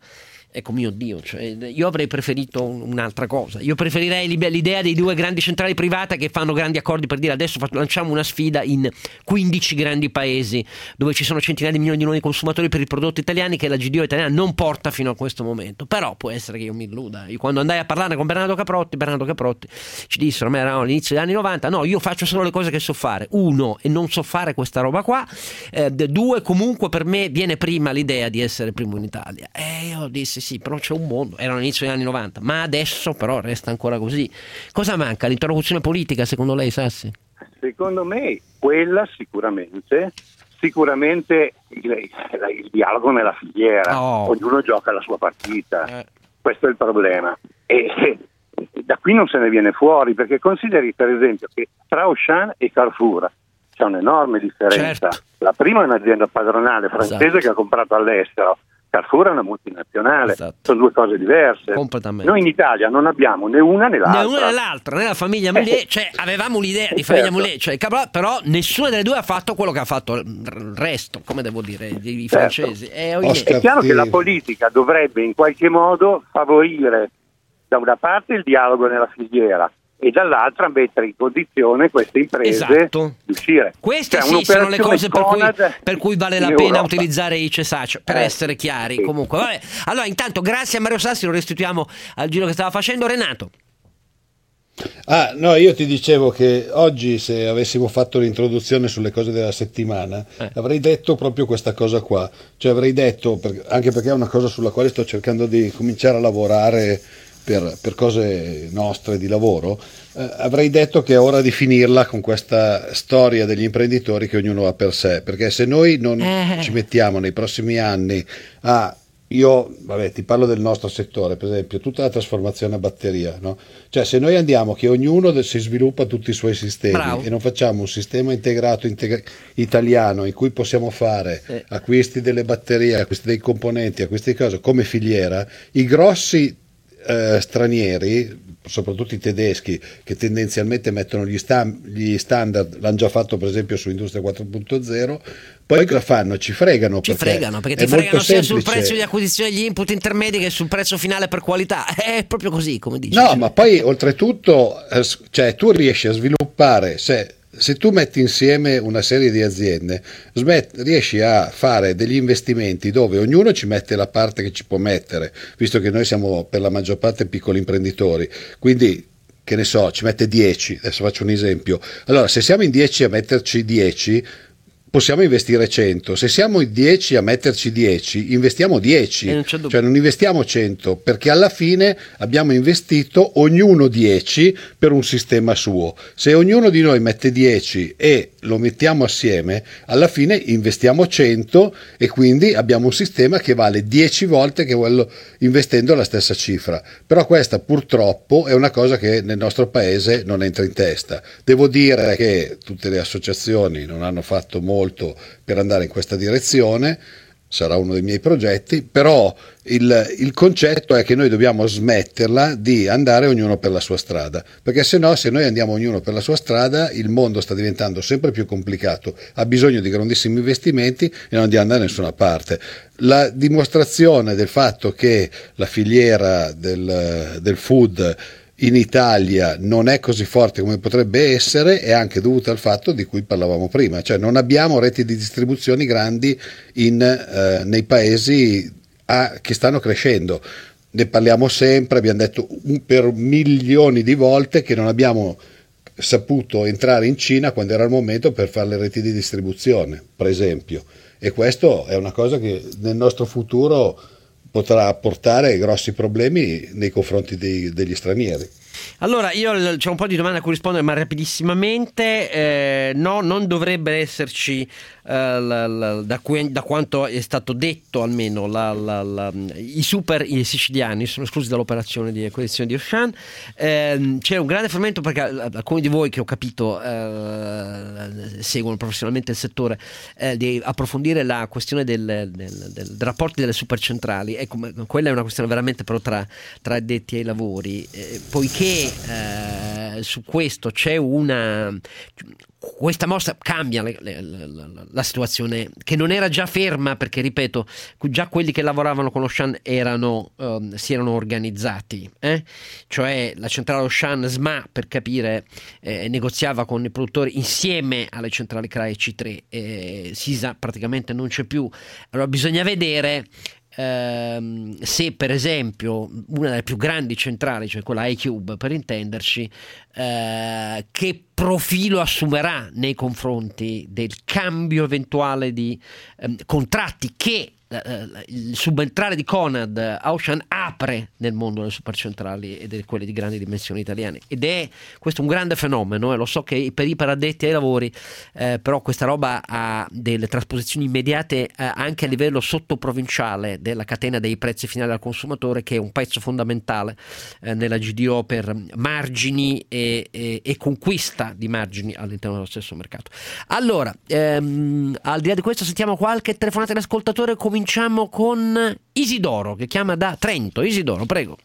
ecco mio Dio, cioè, io avrei preferito un'altra cosa. Io preferirei l'idea dei due grandi centrali private che fanno grandi accordi per dire adesso lanciamo una sfida in 15 grandi paesi dove ci sono centinaia di milioni di nuovi consumatori per i prodotti italiani che la GDO italiana non porta fino a questo momento. Però può essere che io mi illuda. Io quando andai a parlare con Bernardo Caprotti, Bernardo Caprotti ci dissero, ma eravamo all'inizio degli anni 90, no, io faccio solo le cose che so fare. Uno, e non so fare questa roba qua. Eh, due, comunque per me viene prima l'idea di essere primo in Italia. E io dissi sì, però c'è un mondo, era l'inizio degli anni 90, ma adesso però resta ancora così. Cosa manca? L'interlocuzione politica secondo lei, Sassi? Secondo me quella sicuramente, sicuramente il, il dialogo nella filiera, oh. ognuno gioca la sua partita, eh. questo è il problema. E, e da qui non se ne viene fuori, perché consideri per esempio che tra Auchan e Carrefour c'è un'enorme differenza. Certo. La prima è un'azienda padronale francese esatto. che ha comprato all'estero, Carrefour è una multinazionale, esatto. sono due cose diverse. Noi in Italia non abbiamo né una né l'altra. Né una né l'altra, né la famiglia Moulier, eh, cioè avevamo l'idea di famiglia certo. Moulier, cioè, però nessuna delle due ha fatto quello che ha fatto il resto, come devo dire, i certo. francesi. Eh, è chiaro che la politica dovrebbe in qualche modo favorire da una parte il dialogo nella filiera, e dall'altra mettere in condizione queste imprese esatto. di uscire. Queste cioè, sì sono le cose per cui, per cui, vale la pena utilizzare i CESAC, per eh, essere chiari. Sì. Comunque, vabbè. Allora, intanto, grazie a Mario Sassi, lo restituiamo al giro che stava facendo Renato. Ah, no, io ti dicevo che oggi se avessimo fatto l'introduzione sulle cose della settimana, eh. avrei detto proprio questa cosa qua, cioè avrei detto, anche perché è una cosa sulla quale sto cercando di cominciare a lavorare per, per cose nostre di lavoro, eh, avrei detto che è ora di finirla con questa storia degli imprenditori che ognuno ha per sé, perché se noi non eh. ci mettiamo nei prossimi anni a io, vabbè, ti parlo del nostro settore, per esempio, tutta la trasformazione a batteria, no? Cioè, se noi andiamo che ognuno si sviluppa tutti i suoi sistemi Bravo. e non facciamo un sistema integrato integra- italiano in cui possiamo fare sì. acquisti delle batterie, acquisti dei componenti, acquisti di cose come filiera, i grossi eh, stranieri, soprattutto i tedeschi, che tendenzialmente mettono gli, sta- gli, standard, l'hanno già fatto per esempio su Industria 4.0, poi cosa fanno? Ci fregano. Ci perché fregano, perché ti fregano sia sul prezzo di acquisizione degli input intermedi che sul prezzo finale per qualità. [laughs] È proprio così, come dici. No, ma poi oltretutto, eh, cioè, tu riesci a sviluppare, se se tu metti insieme una serie di aziende, smet, riesci a fare degli investimenti dove ognuno ci mette la parte che ci può mettere, visto che noi siamo per la maggior parte piccoli imprenditori, quindi che ne so, ci mette 10, adesso faccio un esempio. Allora, se siamo in 10 a metterci 10, possiamo investire 100. Se siamo in 10 a metterci 10, investiamo 10, non c'è dubbio. cioè non investiamo 100, perché alla fine abbiamo investito ognuno 10 per un sistema suo. Se ognuno di noi mette 10 e lo mettiamo assieme, alla fine investiamo 100 e quindi abbiamo un sistema che vale 10 volte che quello investendo la stessa cifra. Però questa purtroppo è una cosa che nel nostro paese non entra in testa. Devo dire che tutte le associazioni non hanno fatto molto per andare in questa direzione, sarà uno dei miei progetti, però il, il concetto è che noi dobbiamo smetterla di andare ognuno per la sua strada, perché se no, se noi andiamo ognuno per la sua strada, il mondo sta diventando sempre più complicato, ha bisogno di grandissimi investimenti e non andiamo da nessuna parte. La dimostrazione del fatto che la filiera del, del food in Italia non è così forte come potrebbe essere è anche dovuta al fatto di cui parlavamo prima, cioè non abbiamo reti di distribuzioni grandi in, eh, nei paesi a- che stanno crescendo. Ne parliamo sempre, abbiamo detto per milioni di volte che non abbiamo saputo entrare in Cina quando era il momento per fare le reti di distribuzione, per esempio. E questo è una cosa che nel nostro futuro potrà portare grossi problemi nei confronti dei- degli stranieri. Allora, io c'ho un po' di domande a cui rispondere, ma rapidissimamente. Eh, no, non dovrebbe esserci, eh, la- la- da, cui- da quanto è stato detto almeno, la- i super i siciliani sono esclusi dall'operazione di acquisizione di Ocean. Ehm, c'è un grande fermento perché eh, alcuni di voi che ho capito eh, seguono professionalmente il settore eh, di approfondire la questione del, del, del- del rapporti delle supercentrali. Ecco, quella è una questione veramente però tra, tra addetti ai lavori, eh, poiché eh, su questo c'è una questa mossa cambia le- le- la, la situazione che non era già ferma perché ripeto già quelli che lavoravano con Ocean erano, ehm, si erano organizzati eh? cioè la centrale Ocean SMA per capire eh, negoziava con i produttori insieme alle centrali CRA e C3 eh, Sisa praticamente non c'è più allora bisogna vedere ehm, se per esempio una delle più grandi centrali, cioè quella iCube per intenderci, eh, che profilo assumerà nei confronti del cambio eventuale di ehm, contratti che eh, il subentrare di Conad a Ocean apre nel mondo delle supercentrali e di quelle di grandi dimensioni italiane. Ed è questo un grande fenomeno e lo so che per i paraddetti ai lavori eh, però questa roba ha delle trasposizioni immediate eh, anche a livello sottoprovinciale della catena dei prezzi finali al consumatore che è un pezzo fondamentale eh, nella GDO per margini e, e- e conquista di margini all'interno dello stesso mercato. Allora ehm, al di là di questo sentiamo qualche telefonata dell'ascoltatore cominciamo con Isidoro che chiama da Trento Isidoro prego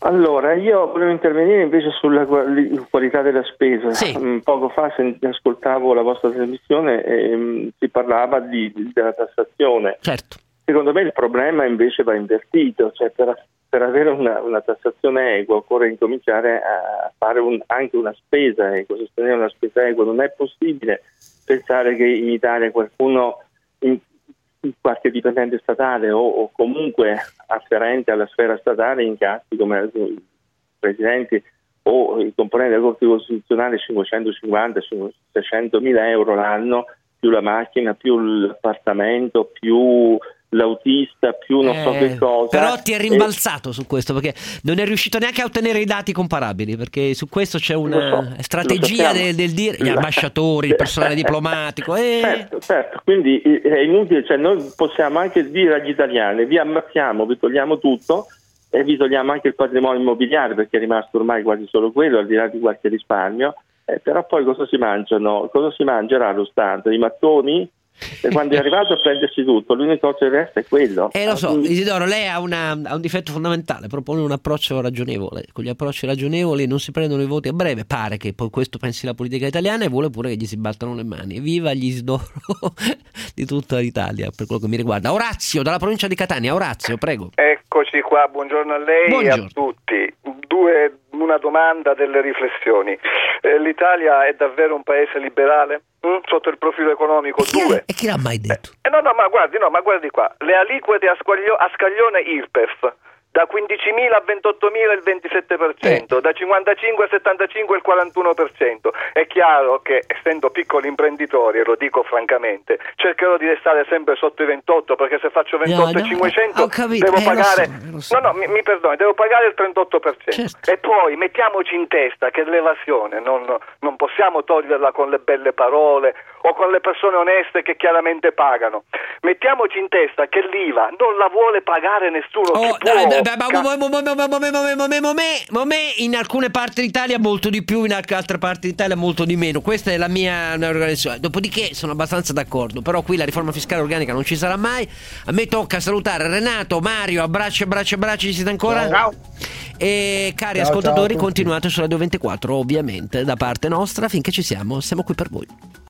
Allora, io volevo intervenire invece sulla quali- qualità della spesa. Mm, Poco fa ascoltavo la vostra trasmissione e mm, si parlava di- della tassazione. Certo. Secondo me il problema invece va invertito, cioè per, per avere una, una tassazione equa occorre incominciare a fare un- anche una spesa equa, sostenere una spesa equa. Non è possibile pensare che in Italia qualcuno in- qualche dipendente statale o, o comunque afferente alla sfera statale incassi come i presidenti o i componenti della Corte Costituzionale 550 600 mila euro l'anno più la macchina, più l'appartamento, più l'autista, più non so Eh, che cosa. Però ti è E- rimbalzato su questo perché non è riuscito neanche a ottenere i dati comparabili perché su questo c'è una so, strategia del, del dire gli ambasciatori, il personale [laughs] diplomatico. eh, Certo, certo, quindi eh, è inutile, cioè noi possiamo anche dire agli italiani vi ammazziamo, vi togliamo tutto e vi togliamo anche il patrimonio immobiliare perché è rimasto ormai quasi solo quello, al di là di qualche risparmio, eh, però poi cosa si mangiano? Cosa si mangerà lo Stato? I mattoni? E quando è [laughs] arrivato a prendersi tutto, l'unica cosa che resta è quello. Eh lo so, Isidoro, lei ha, una- ha un difetto fondamentale, propone un approccio ragionevole. Con gli approcci ragionevoli non si prendono i voti a breve, pare che poi questo pensi la politica italiana e vuole pure che gli si battano le mani. Viva gli Isidoro [laughs] di tutta l'Italia, per quello che mi riguarda. Orazio, dalla provincia di Catania. Orazio, prego. Eccoci qua, buongiorno a lei Buongiorno. e a tutti. Due, una domanda, delle riflessioni. Eh, L'Italia è davvero un paese liberale? Mm? Sotto il profilo economico? Due. E chi l'ha mai detto? Eh, no, no, ma guardi, no, ma guardi qua. Le aliquote a, squaglio- a scaglione IRPEF da 15.000 a 28.000 il 27%, da 55 a 75 il 41%. È chiaro che essendo piccoli imprenditori, e lo dico francamente, cercherò di restare sempre sotto i 28 perché se faccio 28 e no, 500 ho capito, devo eh, lo pagare so, lo so. No, no, mi, mi perdoni, devo pagare il 38%. Certo. E poi mettiamoci in testa che l'evasione non, non possiamo toglierla con le belle parole o con le persone oneste che chiaramente pagano. Mettiamoci in testa che l'IVA non la vuole pagare nessuno. Oh, chi può dai, dai, in alcune parti d'Italia molto di più, in altre parti d'Italia molto di meno. Questa è la mia organizzazione. Dopodiché sono abbastanza d'accordo, però qui la riforma fiscale organica non ci sarà mai. A me tocca salutare Renato, Mario, abbraccio, abbracci, abbracci, ci siete ancora? Ciao. E cari ciao, ascoltatori, ciao continuate su Radio 24, ovviamente, da parte nostra, finché ci siamo, siamo qui per voi.